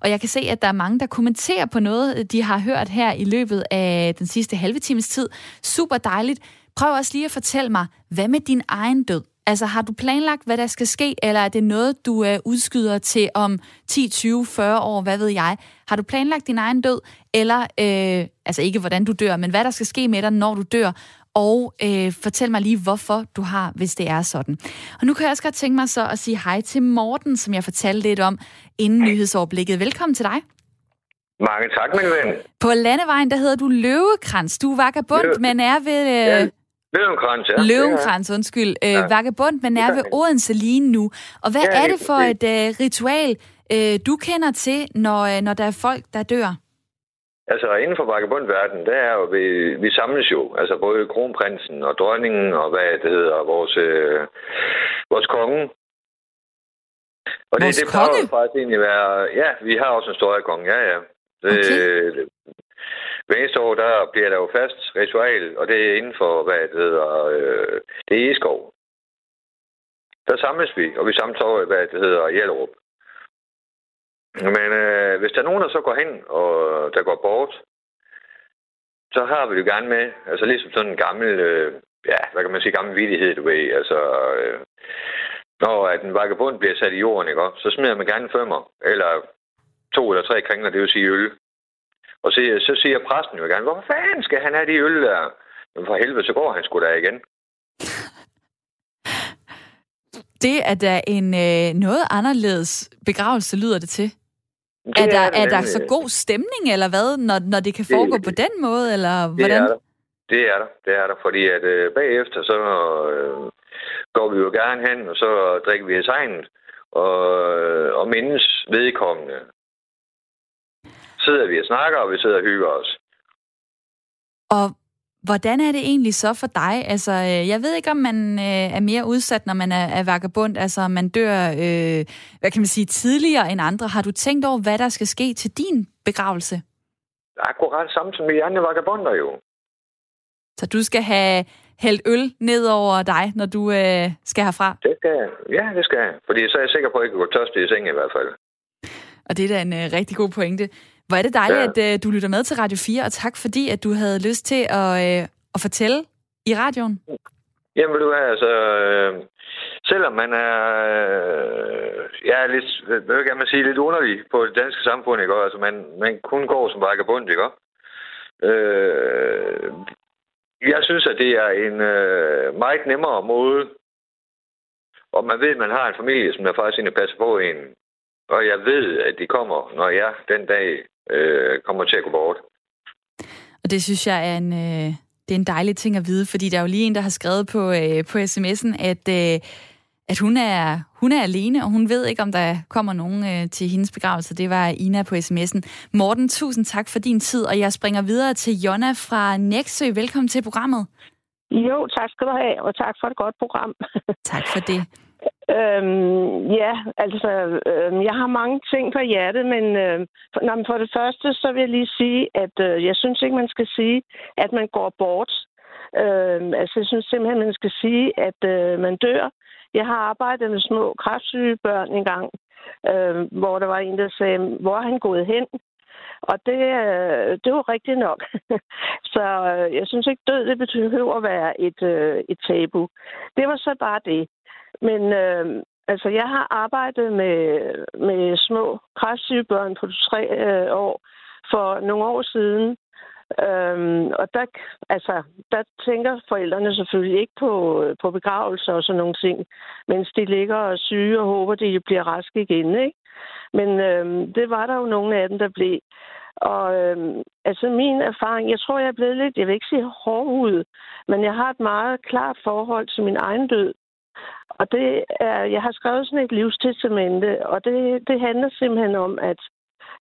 Og jeg kan se, at der er mange, der kommenterer på noget, de har hørt her i løbet af den sidste halve times tid. Super dejligt. Prøv også lige at fortælle mig, hvad med din egen død? Altså har du planlagt, hvad der skal ske, eller er det noget, du øh, udskyder til om 10, 20, 40 år, hvad ved jeg? Har du planlagt din egen død, eller, øh, altså ikke hvordan du dør, men hvad der skal ske med dig, når du dør? Og øh, fortæl mig lige, hvorfor du har, hvis det er sådan. Og nu kan jeg også godt tænke mig så at sige hej til Morten, som jeg fortalte lidt om inden nyhedsoverblikket. Velkommen til dig. Mange tak, min ven. På landevejen, der hedder du Løvekrans. Du er vagabond, Løve. men er ved... Øh, Ja, Løvenkrans, ja. Løvenkrans, undskyld. Øh, Ja. Vagabond, men er ved. Odense lige nu. Og hvad Ja, er det- det for et øh, ritual, øh, du kender til, når, øh, når der er folk, der dør? Altså, inden for vagabundverdenen, der er jo, vi, vi samles jo. Altså, både kronprinsen og dronningen og hvad det hedder, vores, øh, vores konge. Og det, Vores det plejer konge? jo faktisk egentlig være... Ja, vi har også en stor konge, ja, ja. Det, Okay. Hver eneste år, der bliver der jo fast ritual, og det er inden for, hvad det hedder, øh, det er Eskov. Der samles vi, og vi samles over, hvad det hedder, Hjellerup. Men øh, hvis der er nogen, der så går hen, og der går bort, så har vi det jo gerne med, altså ligesom sådan en gammel, øh, ja, hvad kan man sige, gammel vidighed, du ved, altså, øh, når at en vagabund bliver sat i jorden, ikke, så smider man gerne en femmer, eller to eller tre kringler, det vil sige øl. Og så, så siger præsten jo gerne, hvorfor fanden skal han have de øl der? Men for helvede, så går han sgu da igen. Det er da en øh, noget anderledes begravelse, lyder det til. Det er der, det er der så god stemning, eller hvad, når, når det kan Det- foregå på den måde, eller Det hvordan? er der. Det er der. Det er der. Fordi at øh, bagefter, så øh, går vi jo gerne hen, og så drikker vi segnet og, øh, og mindes vedkommende. Sidder vi og snakker, og vi sidder og hygger os. Og hvordan er det egentlig så for dig? Altså, øh, jeg ved ikke, om man øh, er mere udsat, når man er, er vagabond, altså man dør, øh, hvad kan man sige, tidligere end andre. Har du tænkt over, hvad der skal ske til din begravelse? Akkurat samme som vi andre vagabonder jo. Så du skal have hældt øl ned over dig, når du øh, skal herfra. Det skal jeg. Ja, det skal jeg. Fordi så er jeg sikker på, at jeg kan gå tørst i seng i hvert fald. Og det er da en øh, rigtig god pointe. Hvor er det dejligt, Ja. at øh, du lytter med til Radio 4, og tak fordi, at du havde lyst til at, øh, at fortælle i radioen. Jamen, du hvad, altså... Øh, selvom man er, øh, jeg er lidt, hvad kan man sige, lidt underlig på det danske samfund, ikke? Altså, man, man kun går som vagabond, ikke? Øh, jeg synes, at det er en øh, meget nemmere måde, og man ved, at man har en familie, som der faktisk egentlig passer på en. Og jeg ved, at de kommer, når jeg den dag øh, kommer til at gå bort. Og det synes jeg er en, øh, det er en dejlig ting at vide, fordi der er jo lige en, der har skrevet på, øh, på sms'en, at, øh, at hun, er, hun er alene, og hun ved ikke, om der kommer nogen øh, til hendes begravelse. Det var Ina på sms'en. Morten, tusind tak for din tid, og jeg springer videre til Jonna fra Nexø. Velkommen til programmet. Jo, tak skal du have, og tak for et godt program. tak for det. Øhm, ja, altså, øhm, jeg har mange ting på hjertet, men, øhm, for, men for det første, så vil jeg lige sige, at øh, jeg synes ikke, man skal sige, at man går bort. Øhm, altså, jeg synes simpelthen, man skal sige, at øh, man dør. Jeg har arbejdet med små kræftsyge børn engang, øh, hvor der var en, der sagde, hvor er han gået hen? Og det, øh, det var rigtigt nok. så øh, jeg synes ikke, død det behøver at være et, øh, et tabu. Det var så bare det. Men øh, altså, jeg har arbejdet med, med små kræftsyge børn på tre øh, år for nogle år siden. Øhm, og der, altså, der tænker forældrene selvfølgelig ikke på, på begravelser og sådan nogle ting, mens de ligger og syge og håber, de bliver raske igen. Ikke? Men øhm, det var der jo nogle af dem, der blev. Og øhm, altså min erfaring, jeg tror, jeg er blevet lidt, jeg vil ikke sige hårdhud, men jeg har et meget klart forhold til min egen død. Og det er, jeg har skrevet sådan et livstestamente, og det, det handler simpelthen om, at,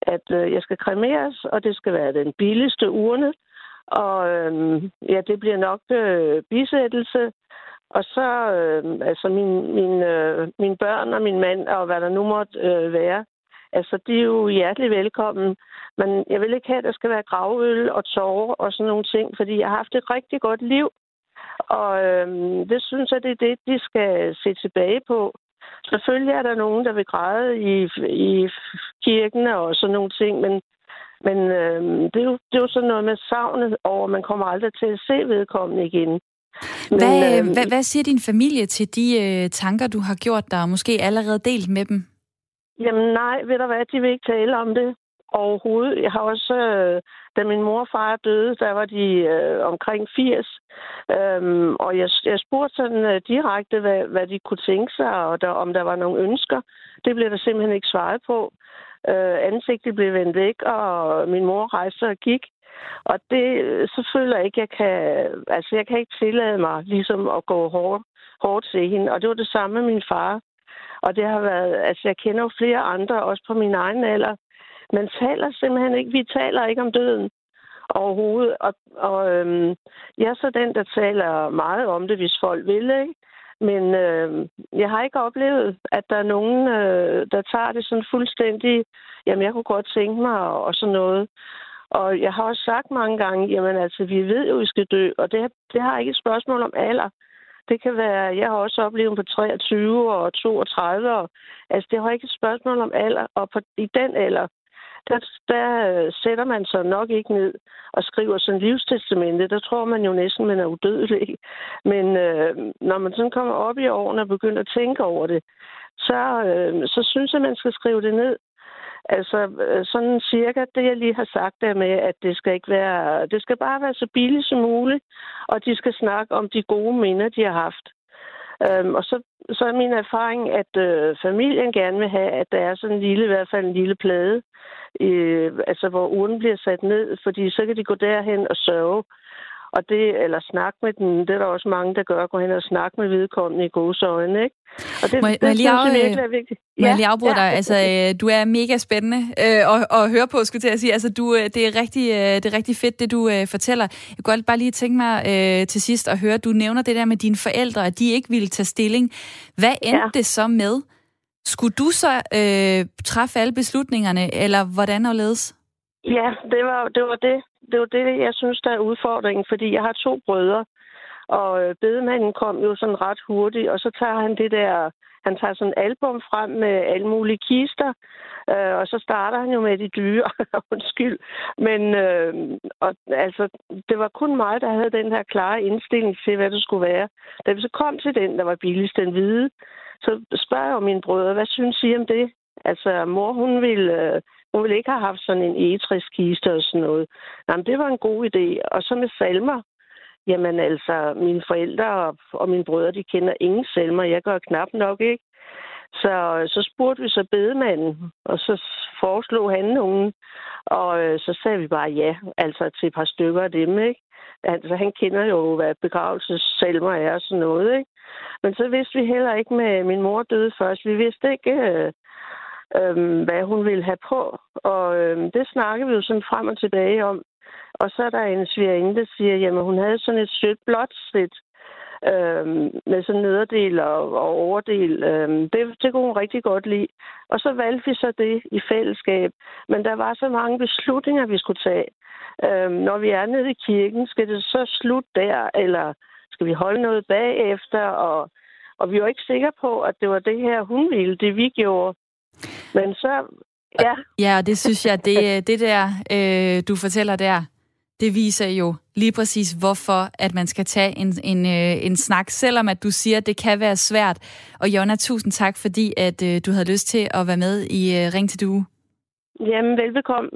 at øh, jeg skal kremeres, og det skal være den billigste urne. Og øhm, ja, det bliver nok øh, bisættelse. Og så, øh, altså min, min, øh, mine børn og min mand, og hvad der nu måtte øh, være, altså de er jo hjertelig velkommen. Men jeg vil ikke have, at der skal være gravøl og tårer og sådan nogle ting, fordi jeg har haft et rigtig godt liv. Og øhm, det synes jeg, det er det, de skal se tilbage på. Selvfølgelig er der nogen, der vil græde i, i kirken og sådan nogle ting, men, men øhm, det, er jo, det er jo sådan noget med savnet over, man kommer aldrig til at se vedkommende igen. Men, hvad, øhm, hvad, hvad siger din familie til de øh, tanker, du har gjort dig, og måske allerede delt med dem? Jamen nej, ved du hvad, de vil ikke tale om det overhovedet. Jeg har også, øh, da min mor og far døde, der var de øh, omkring 80. Øhm, og jeg, jeg spurgte sådan øh, direkte, hvad, hvad de kunne tænke sig, og der, om der var nogle ønsker. Det blev der simpelthen ikke svaret på. Øh, ansigtet blev vendt væk, og min mor rejste og gik. Og det, øh, så føler jeg ikke, jeg kan, altså jeg kan ikke tillade mig ligesom at gå hårdt, hårdt til hende. Og det var det samme med min far. Og det har været, altså jeg kender jo flere andre, også på min egen alder, man taler simpelthen ikke, vi taler ikke om døden overhovedet. Og, og øhm, jeg er så den, der taler meget om det, hvis folk vil, ikke? Men øh, jeg har ikke oplevet, at der er nogen, øh, der tager det sådan fuldstændig, jamen jeg kunne godt tænke mig og, og sådan noget. Og jeg har også sagt mange gange, jamen altså, vi ved jo, vi skal dø, og det, det har ikke et spørgsmål om alder. Det kan være, jeg har også oplevet på 23 og 32, og, altså det har ikke et spørgsmål om alder, og på, i den alder, der, der øh, sætter man sig nok ikke ned og skriver sådan livstestamente. Der tror man jo næsten, man er udødelig. Men øh, når man sådan kommer op i årene og begynder at tænke over det, så, øh, så synes jeg, man skal skrive det ned. Altså øh, sådan cirka det, jeg lige har sagt der med, at det skal ikke være, det skal bare være så billigt som muligt, og de skal snakke om de gode minder, de har haft. Øhm, og så, så er min erfaring, at øh, familien gerne vil have, at der er sådan en lille, i hvert fald en lille plade, øh, altså hvor uren bliver sat ned, fordi så kan de gå derhen og sørge. Og det, eller snakke med den, det er der også mange, der gør, gå hen og snakke med vedkommende i gode øjne, ikke? Og det, må, det, må jeg lige, af, jeg virkelig er vigtigt. Må ja, jeg lige afbryde ja. dig? Altså, øh, du er mega spændende øh, at, at høre på, skulle at sige. Altså, du, øh, det, er rigtig, øh, det er rigtig fedt, det du øh, fortæller. Jeg kunne godt bare lige tænke mig øh, til sidst at høre, du nævner det der med dine forældre, at de ikke ville tage stilling. Hvad endte ja. det så med? Skulle du så øh, træffe alle beslutningerne, eller hvordan og ledes? Ja, det var, det var det det er jo det, jeg synes, der er udfordringen, fordi jeg har to brødre. Og øh, bedemanden kom jo sådan ret hurtigt, og så tager han det der, han tager sådan album frem med alle mulige kister, øh, og så starter han jo med de dyre, undskyld. Men øh, og, altså, det var kun mig, der havde den her klare indstilling til, hvad det skulle være. Da vi så kom til den, der var billigst, den hvide, så spørger jeg min brødre, hvad synes I om det? Altså, mor, hun ville, øh, hun ville ikke have haft sådan en egetræskiste og sådan noget. Jamen, det var en god idé. Og så med salmer. Jamen altså, mine forældre og, og mine brødre, de kender ingen salmer. Jeg gør knap nok, ikke? Så, så spurgte vi så bedemanden, og så foreslog han nogen. Og øh, så sagde vi bare ja, altså til et par stykker af dem, ikke? Altså, han kender jo, hvad begravelsesalmer er og sådan noget, ikke? Men så vidste vi heller ikke med min mor døde først. Vi vidste ikke, øh, øh, hvad hun ville have på. Og øh, det snakkede vi jo sådan frem og tilbage om. Og så er der en svigerinde, der siger, jamen hun havde sådan et sødt blåt slidt øh, med sådan nederdel og, og overdel. Øh, det, det kunne hun rigtig godt lide. Og så valgte vi så det i fællesskab. Men der var så mange beslutninger, vi skulle tage. Øh, når vi er nede i kirken, skal det så slutte der, eller skal vi holde noget bagefter? Og, og vi var ikke sikre på, at det var det her, hun ville, det vi gjorde. Men så, ja. Ja, og det synes jeg, det, øh, det der, øh, du fortæller der, det viser jo lige præcis, hvorfor at man skal tage en, en, øh, en snak, selvom at du siger, at det kan være svært. Og Jonna, tusind tak, fordi at øh, du havde lyst til at være med i øh, Ring til Due. Jamen, velbekomme,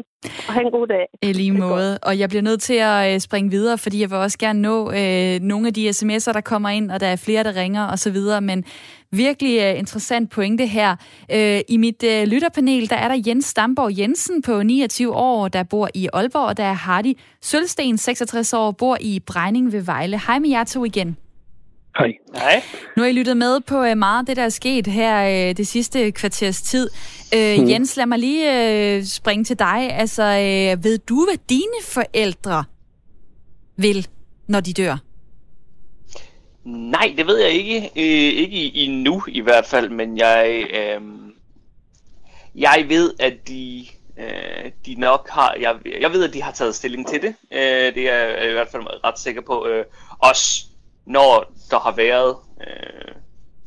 og have en god dag. I lige måde. Og jeg bliver nødt til at øh, springe videre, fordi jeg vil også gerne nå øh, nogle af de sms'er, der kommer ind, og der er flere, der ringer osv., men virkelig øh, interessant pointe her. Øh, I mit øh, lytterpanel, der er der Jens Stamborg Jensen på 29 år, der bor i Aalborg, og der er Hardy Sølsten, 66 år, bor i Brejning ved Vejle. Hej med jer to igen. Hej. Hej. Nu har I lyttet med på øh, meget af det, der er sket her øh, det sidste kvarters tid. Øh, Mm. Jens, lad mig lige øh, springe til dig. Altså, øh, ved du, hvad dine forældre vil, når de dør? Nej, det ved jeg ikke. Øh, ikke i, i nu i hvert fald, men jeg, øh, jeg ved, at de, øh, de nok har, jeg, jeg ved, at de har taget stilling til det. Øh, det er jeg i hvert fald ret sikker på. Øh, også når der har været, øh,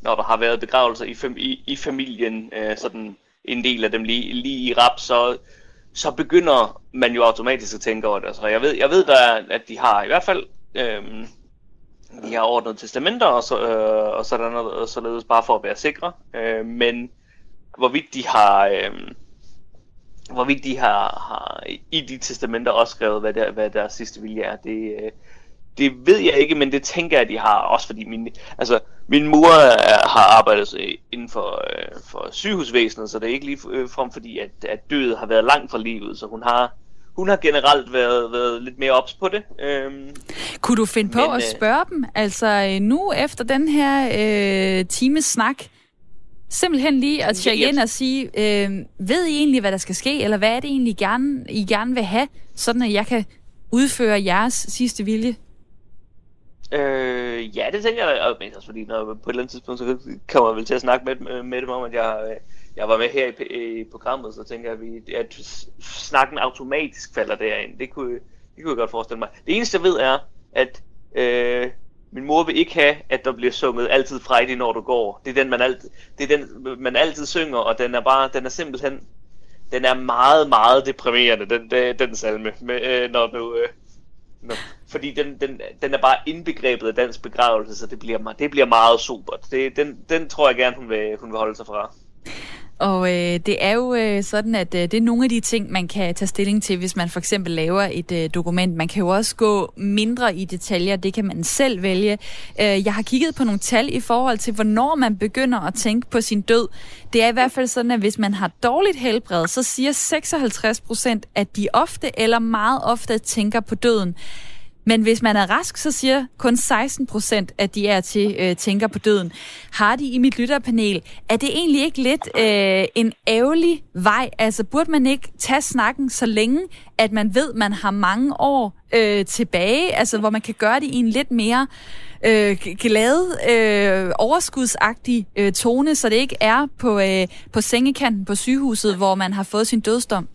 når der har været begravelser i, fam, i, i familien, øh, sådan en del af dem lige, lige i rap, så, så begynder man jo automatisk at tænke over det. Så jeg ved, jeg ved der, at de har i hvert fald øh, de har ordnet testamenter og, så, øh, og sådan noget, og således bare for at være sikre. Øh, men hvorvidt de har, øh, hvorvidt de har, har i de testamenter også skrevet, hvad, der, hvad deres sidste vilje er, det, øh, det ved jeg ikke, men det tænker jeg, at de har, også fordi min, altså, min mor er, har arbejdet øh, inden for, øh, for sygehusvæsenet, så det er ikke lige øh, frem fordi, at, at dødet har været langt fra livet, så hun har, hun har generelt været, været lidt mere ops på det. Øhm, Kunne du finde på Men, Men, at øh, spørge dem, altså øh, nu efter den her øh, times snak, simpelthen lige at tjekke ind og sige, øh, ved I egentlig, hvad der skal ske, eller hvad er det egentlig, gerne, I gerne vil have, sådan at jeg kan udføre jeres sidste vilje? Øh, ja, det tænker jeg, og men også fordi når, på et eller andet tidspunkt, så kommer jeg vel til at snakke med, med dem om, at jeg, øh, jeg var med her i, i programmet, så tænker jeg, at, vi, at snakken automatisk falder derind. Det kunne, det kunne jeg godt forestille mig. Det eneste jeg ved er, at øh, min mor vil ikke have, at der bliver sunget altid Friday, når du går. Det er den, man alt, det er den, man altid synger, og den er bare, den er simpelthen, den er meget, meget deprimerende, den, den, den salme, med, øh, når du, øh, når, fordi den, den, den er bare indbegrebet af dansk begravelse, så det bliver, det bliver meget supert. Det, den, den tror jeg gerne, hun vil, hun vil holde sig fra. Og øh, det er jo øh, sådan, at øh, det er nogle af de ting, man kan tage stilling til, hvis man for eksempel laver et øh, dokument. Man kan jo også gå mindre i detaljer, det kan man selv vælge. Øh, jeg har kigget på nogle tal i forhold til, hvornår man begynder at tænke på sin død. Det er i hvert fald sådan, at hvis man har dårligt helbred, så siger 56 procent, at de ofte eller meget ofte tænker på døden. Men hvis man er rask, så siger kun 16 procent, at de er til øh, tænker på døden. Har de i mit lytterpanel, er det egentlig ikke lidt øh, en ærgerlig vej? Altså burde man ikke tage snakken så længe, at man ved, man har mange år øh, tilbage, altså hvor man kan gøre det i en lidt mere øh, glad, øh, overskudsagtig øh, tone, så det ikke er på, øh, på sengekanten på sygehuset, hvor man har fået sin dødsdom?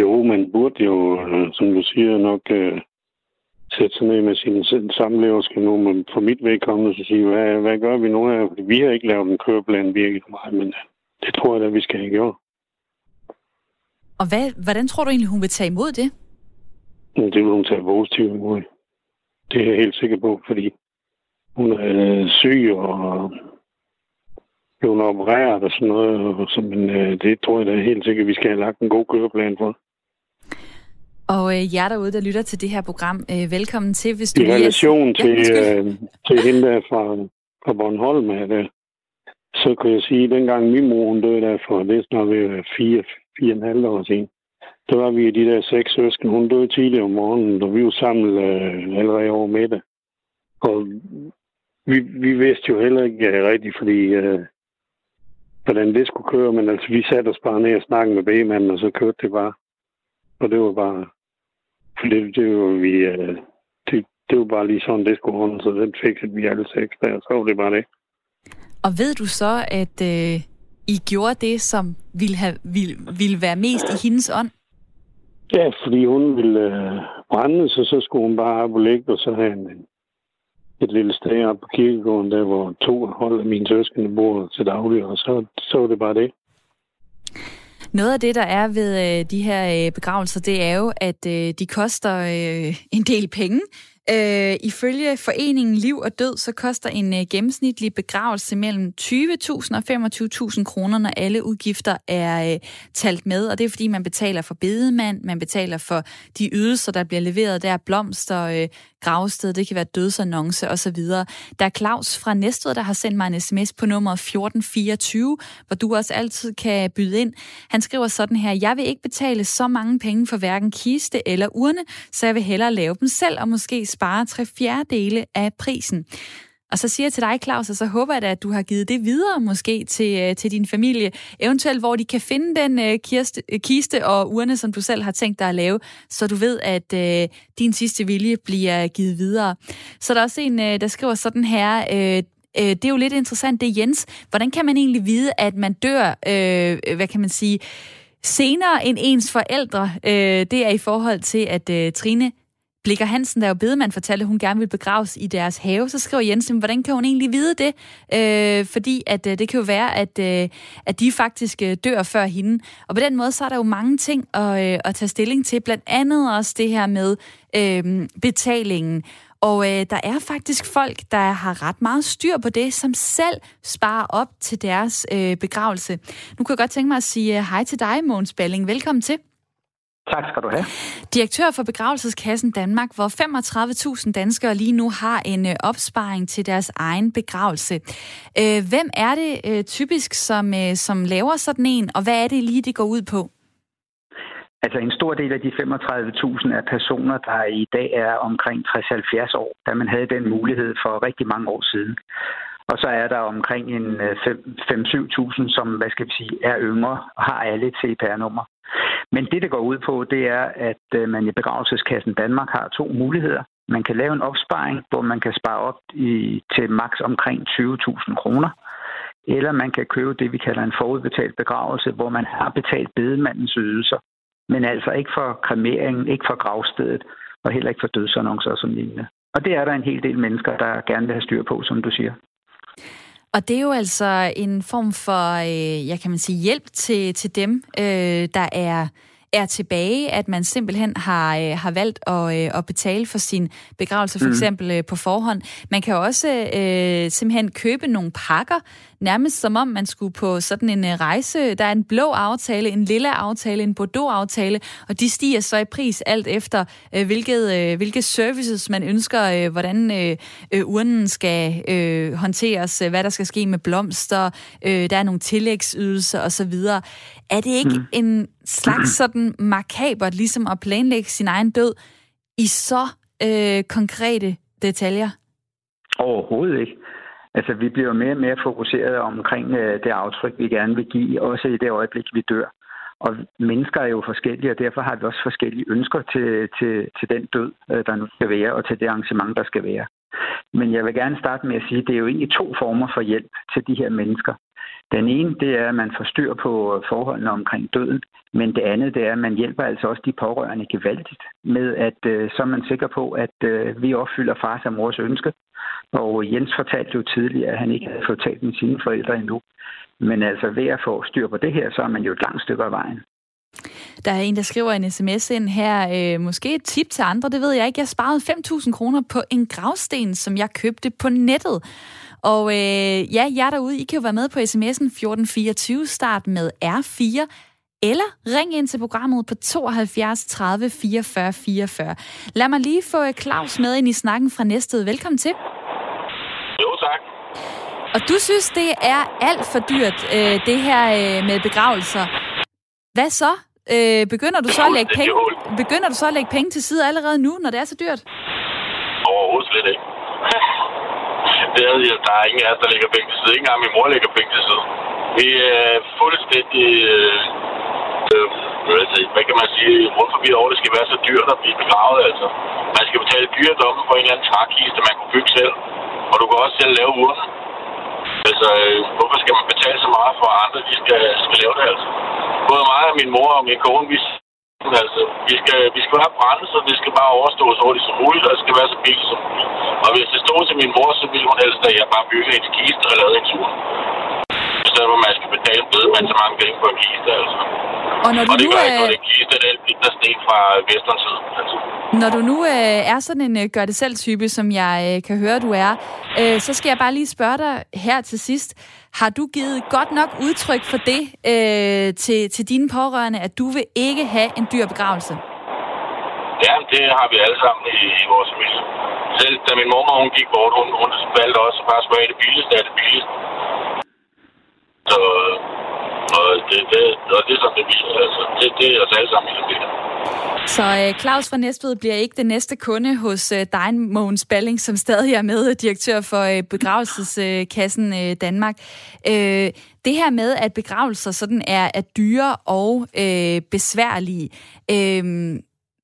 Jo, man burde jo, øh, som du siger, nok øh, sætte sig ned med sin samlever, skal nu men for mit vedkommende så sige, hvad, hvad gør vi nu her? Fordi vi har ikke lavet en køreplan virkelig for mig, men det tror jeg da, vi skal have gjort. Og hvad, hvordan tror du egentlig, hun vil tage imod det? Det vil hun tage positivt imod. Det er jeg helt sikker på, fordi hun er syg og blevet opereret og sådan noget. Og så, men øh, det tror jeg da helt sikkert, vi skal have lagt en god køreplan for. Og øh, jer derude, der lytter til det her program, øh, velkommen til, hvis du I relation lige... til, ja, øh, til hende der fra, fra Bornholm, er det, så kan jeg sige, at dengang min mor hun døde der for, det er snart ved fire, fire og en halv år siden, der var vi de der seks søsken. Hun døde tidligere om morgenen, og vi var sammen øh, allerede over middag. Og vi, vi vidste jo heller ikke ja, rigtigt, fordi øh, hvordan det skulle køre, men altså vi satte os bare ned og snakkede med B-manden, og så kørte det bare. Og det var bare, det, det var vi, øh, det, det var bare lige sådan, det skulle ordne, så den fik vi alle seks der, så var det bare det. Og ved du så, at øh, I gjorde det, som ville, have, ville, ville være mest i hendes ånd? Ja, fordi hun ville øh, brænde, så så skulle hun bare op og ligge, og så have en, et lille sted op på kirkegården, der hvor to hold af mine søskende bor til daglig, og så, så var det bare det. Noget af det, der er ved øh, de her øh, begravelser, det er jo, at øh, de koster øh, en del penge. Øh, ifølge foreningen Liv og Død, så koster en øh, gennemsnitlig begravelse mellem 20.000 og 25.000 kroner, når alle udgifter er øh, talt med. Og det er fordi, man betaler for bedemand, man betaler for de ydelser, der bliver leveret der, blomster, øh, gravsted, det kan være dødsannonce osv. Der er Claus fra Næstved, der har sendt mig en sms på nummer 1424, hvor du også altid kan byde ind. Han skriver sådan her, jeg vil ikke betale så mange penge for hverken kiste eller urne, så jeg vil hellere lave dem selv og måske spare tre fjerdedele af prisen. Og så siger jeg til dig, Claus, og så håber jeg da, at du har givet det videre måske til, øh, til din familie, eventuelt hvor de kan finde den øh, uh, kirste, øh, kiste og urne, som du selv har tænkt dig at lave, så du ved, at uh, din sidste vilje bliver givet videre. Så der er også en, uh, der skriver sådan her, uh, det er jo lidt interessant, det er Jens. Hvordan kan man egentlig vide, at man dør, øh, hvad kan man sige, senere end ens forældre? Øh, det er i forhold til, at øh, Trine Blikker Hansen, der jo bedemand, fortalte, at hun gerne vil begraves i deres have. Så skriver Jensen, hvordan kan hun egentlig vide det? Øh, fordi at, øh, det kan jo være, at, øh, at de faktisk øh, dør før hende. Og på den måde, så er der jo mange ting at, øh, at tage stilling til. Blandt andet også det her med øh, betalingen. Og øh, der er faktisk folk, der har ret meget styr på det, som selv sparer op til deres øh, begravelse. Nu kan jeg godt tænke mig at sige øh, hej til dig, Måns Balling. Velkommen til. Tak skal du have. Direktør for Begravelseskassen Danmark, hvor 35.000 danskere lige nu har en øh, opsparing til deres egen begravelse. Øh, hvem er det øh, typisk, som, som laver sådan en, og hvad er det lige, det går ud på? Altså en stor del af de 35.000 er personer, der i dag er omkring 60-70 år, da man havde den mulighed for rigtig mange år siden. Og så er der omkring en 5-7.000, som hvad skal vi sige, er yngre og har alle et CPR-nummer. Men det, det går ud på, det er, at øh, man i Begravelseskassen Danmark har to muligheder. Man kan lave en opsparing, hvor man kan spare op i, til maks omkring 20.000 kroner. Eller man kan købe det, vi kalder en forudbetalt begravelse, hvor man har betalt bedemandens ydelser. Men altså ikke for kremeringen, ikke for gravstedet, og heller ikke for dødsannoncer som lignende. Og det er der en hel del mennesker, der gerne vil have styr på, som du siger. Og det er jo altså en form for, øh, jeg kan man sige, hjælp til, til dem, øh, der er er tilbage, at man simpelthen har, øh, har valgt at, øh, at betale for sin begravelse, for mm. eksempel øh, på forhånd. Man kan også øh, simpelthen købe nogle pakker, nærmest som om man skulle på sådan en øh, rejse. Der er en blå aftale, en lille aftale, en Bordeaux-aftale, og de stiger så i pris alt efter, øh, hvilket, øh, hvilke services man ønsker, øh, hvordan øh, øh, urnen skal øh, håndteres, øh, hvad der skal ske med blomster, øh, der er nogle tillægsydelser osv. Er det ikke mm. en slags sådan makabert, ligesom at planlægge sin egen død i så øh, konkrete detaljer? Overhovedet ikke. Altså, vi bliver mere og mere fokuseret omkring øh, det aftryk, vi gerne vil give, også i det øjeblik, vi dør. Og mennesker er jo forskellige, og derfor har vi også forskellige ønsker til, til, til den død, øh, der nu skal være, og til det arrangement, der skal være. Men jeg vil gerne starte med at sige, at det er jo egentlig to former for hjælp til de her mennesker. Den ene, det er, at man får styr på øh, forholdene omkring døden, men det andet, det er, at man hjælper altså også de pårørende gevaldigt med, at øh, så er man sikker på, at øh, vi opfylder fars og mors ønske. Og Jens fortalte jo tidligere, at han ikke havde fået talt med sine forældre endnu. Men altså ved at få styr på det her, så er man jo et langt stykke af vejen. Der er en, der skriver en sms ind her. Øh, måske et tip til andre, det ved jeg ikke. Jeg sparede 5.000 kroner på en gravsten, som jeg købte på nettet. Og øh, ja, jer derude, I kan jo være med på sms'en 1424, start med R4, eller ring ind til programmet på 72 30 44 44. Lad mig lige få Claus med ind i snakken fra Næstved. Velkommen til. Jo, tak. Og du synes, det er alt for dyrt, øh, det her øh, med begravelser. Hvad så? Øh, begynder, du så at lægge penge, begynder du så at lægge penge til side allerede nu, når det er så dyrt? Overhovedet slet ikke. det er, der er ingen af os, der ligger penge til side. Ikke engang min mor lægger penge til side. Vi er fuldstændig... Øh, øh, hvad kan man sige, rundt forbi over, det skal være så dyrt at blive begravet, altså. Man skal betale dyre domme for en eller anden trækiste, man kunne bygge selv. Og du kan også selv lave urnen. Altså, øh, hvorfor skal man betale så meget for, at andre de skal, skal lave det, altså? Både mig og min mor og min kone, vi Altså, vi skal, vi skal have brænde, så det skal bare overstås hurtigt som muligt, og det skal være så billigt som muligt. Og hvis det stod til min mor, så ville hun helst, at jeg bare byggede en kiste og lavede en tur. I stedet for, at man skal betale bedre, men så mange penge på en kiste, altså. Og, når du og det nu, gør ikke noget, det kiste, det er der stik fra Vesternsiden. Altså. Når du nu øh, er sådan en øh, gør-det-selv-type, som jeg øh, kan høre, du er, øh, så skal jeg bare lige spørge dig her til sidst. Har du givet godt nok udtryk for det øh, til, til dine pårørende, at du vil ikke have en dyr begravelse? Ja, det har vi alle sammen i, i vores familie. Selv da min mor hun gik bort, hun, hun valgte også bare at spørge det billigste af det billigste. Så og det, det, og det er sådan, det viser. Altså, det, det er os alle sammen i. Så øh, Claus fra Næstved bliver ikke den næste kunde hos øh, dig, Mogens Balling, som stadig er med, øh, direktør for øh, Begravelseskassen øh, Danmark. Øh, det her med, at begravelser sådan er, er dyre og øh, besværlige, øh,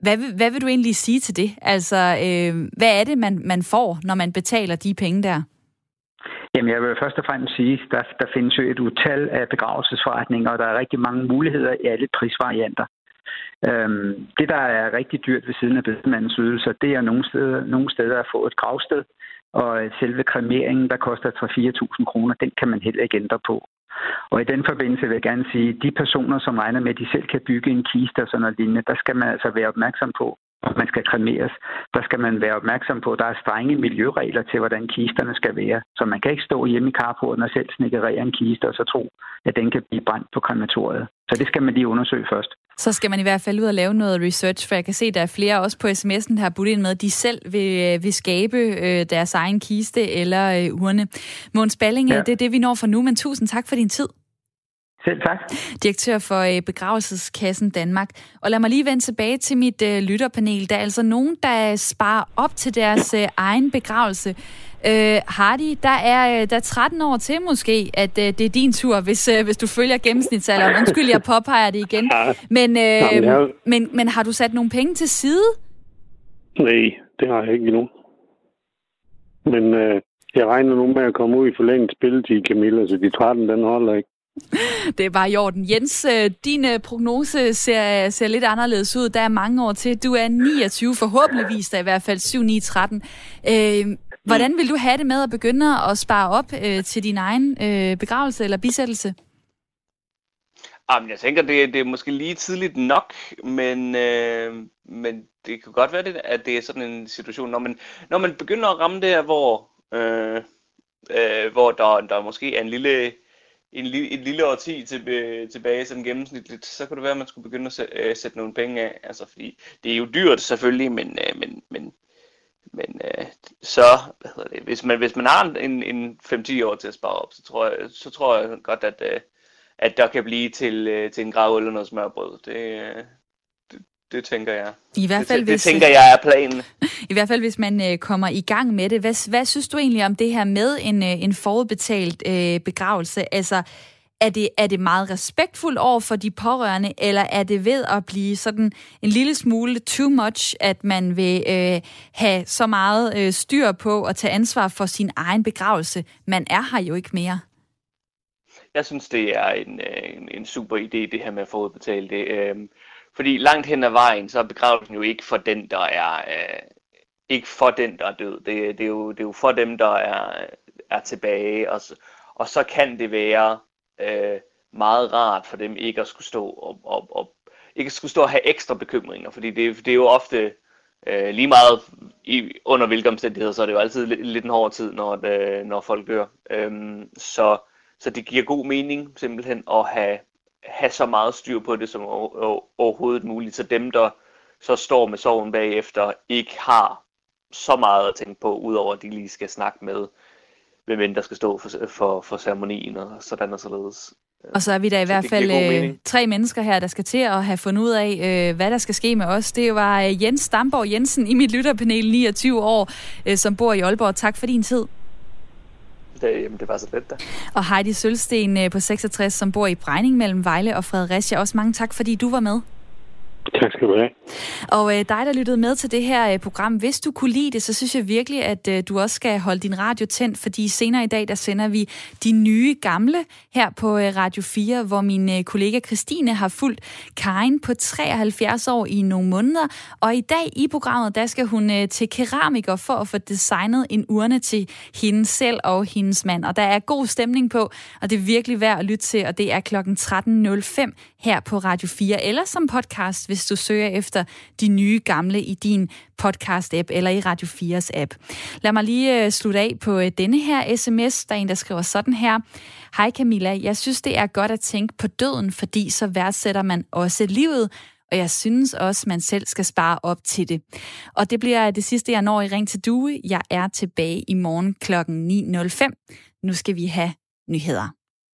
hvad, vil, hvad vil du egentlig sige til det? Altså, øh, hvad er det, man, man får, når man betaler de penge der? Jamen, jeg vil først og fremmest sige, at der, der findes jo et utal af begravelsesforretninger, og der er rigtig mange muligheder i alle prisvarianter. Øhm, det, der er rigtig dyrt ved siden af bedemandens ydelser, det er nogle steder, nogle steder at få et gravsted, og selve kremeringen, der koster 3-4.000 kroner, den kan man heller ikke ændre på. Og i den forbindelse vil jeg gerne sige, at de personer, som regner med, at de selv kan bygge en kiste og sådan noget lignende, der skal man altså være opmærksom på, man skal kremeres, der skal man være opmærksom på, at der er strenge miljøregler til, hvordan kisterne skal være. Så man kan ikke stå hjemme i carporten og selv snikkerere en kiste og så tro, at den kan blive brændt på krematoriet. Så det skal man lige undersøge først. Så skal man i hvert fald ud og lave noget research, for jeg kan se, at der er flere også på sms'en, der har budt ind med, at de selv vil, vil skabe øh, deres egen kiste eller øh, urne. Måns Balling, ja. det er det, vi når for nu, men tusind tak for din tid. Selv tak. Direktør for øh, Begravelseskassen Danmark. Og lad mig lige vende tilbage til mit øh, lytterpanel. Der er altså nogen, der sparer op til deres øh, egen begravelse. Øh, Hardy, der er, øh, der er 13 år til måske, at øh, det er din tur, hvis, øh, hvis du følger gennemsnitsalderen. Undskyld, jeg påpeger det igen. Men, øh, Jamen, men, men har du sat nogle penge til side? Nej, det har jeg ikke endnu. Men øh, jeg regner nu med at komme ud i forlænget spilletid, Camilla, så de 13, den holder ikke. Det er bare i orden. Jens, øh, din øh, prognose ser, ser lidt anderledes ud. Der er mange år til. Du er 29, forhåbentligvis der i hvert fald 7, 9, 13. Øh, hvordan vil du have det med at begynde at spare op øh, til din egen øh, begravelse eller bisættelse? Jamen, jeg tænker, det, det er måske lige tidligt nok, men, øh, men det kan godt være, det, at det er sådan en situation, når man, når man begynder at ramme det her, hvor, øh, øh, hvor der, der måske er en lille, en, li- et lille årti til, tilbage som gennemsnitligt, så kunne det være, at man skulle begynde at sætte, øh, sætte nogle penge af. Altså, fordi det er jo dyrt selvfølgelig, men, øh, men, men, men øh, så, hvad hedder det, hvis man, hvis man har en, en 5-10 år til at spare op, så tror jeg, så tror jeg godt, at, øh, at der kan blive til, øh, til en grav eller noget smørbrød. Det, øh, det, tænker jeg. I hvert fald, det, hvis, det tænker jeg er planen. I hvert fald, hvis man øh, kommer i gang med det. Hvad, hvad synes du egentlig om det her med en, øh, en forudbetalt øh, begravelse? Altså, er det, er det meget respektfuldt over for de pårørende, eller er det ved at blive sådan en lille smule too much, at man vil øh, have så meget øh, styr på at tage ansvar for sin egen begravelse? Man er her jo ikke mere. jeg synes, det er en, øh, en, en super idé, det her med at få udbetalt det. Øh, fordi langt hen ad vejen, så er begravelsen jo ikke for den, der er, øh, ikke for den, der er død. Det, det, er, jo, det er jo for dem, der er, er tilbage. Og, og så kan det være øh, meget rart for dem ikke at skulle stå og, og, og ikke skulle stå og have ekstra bekymringer, fordi det, det er jo ofte øh, lige meget i, under hvilke omstændigheder, så er det jo altid lidt, lidt en hård tid, når, det, når folk dør. Øhm, så, så det giver god mening simpelthen at have, have så meget styr på det som overhovedet muligt, så dem, der så står med sorgen bagefter, ikke har så meget at tænke på, udover at de lige skal snakke med, hvem der skal stå for, for, for ceremonien og sådan og således. Og så er vi da i hvert fald øh, tre mennesker her, der skal til at have fundet ud af, øh, hvad der skal ske med os. Det var øh, Jens Stamborg Jensen i mit lytterpanel, 29 år, øh, som bor i Aalborg. Tak for din tid. Det, jamen, det var så fedt da. Og Heidi Sølsten øh, på 66, som bor i Brejning mellem Vejle og Fredericia. Også mange tak, fordi du var med. Tak skal du have. Og øh, dig, der lyttede med til det her øh, program, hvis du kunne lide det, så synes jeg virkelig, at øh, du også skal holde din radio tændt, fordi senere i dag, der sender vi de nye gamle her på øh, Radio 4, hvor min øh, kollega Christine har fulgt Karin på 73 år i nogle måneder. Og i dag i programmet, der skal hun øh, til keramiker for at få designet en urne til hende selv og hendes mand. Og der er god stemning på, og det er virkelig værd at lytte til, og det er klokken 13.05 her på Radio 4, eller som podcast, hvis du søger efter de nye gamle i din podcast-app eller i Radio 4's app. Lad mig lige øh, slutte af på øh, denne her sms. Der er en, der skriver sådan her. Hej Camilla, jeg synes, det er godt at tænke på døden, fordi så værdsætter man også livet, og jeg synes også, man selv skal spare op til det. Og det bliver det sidste, jeg når i Ring til Due. Jeg er tilbage i morgen kl. 9.05. Nu skal vi have nyheder.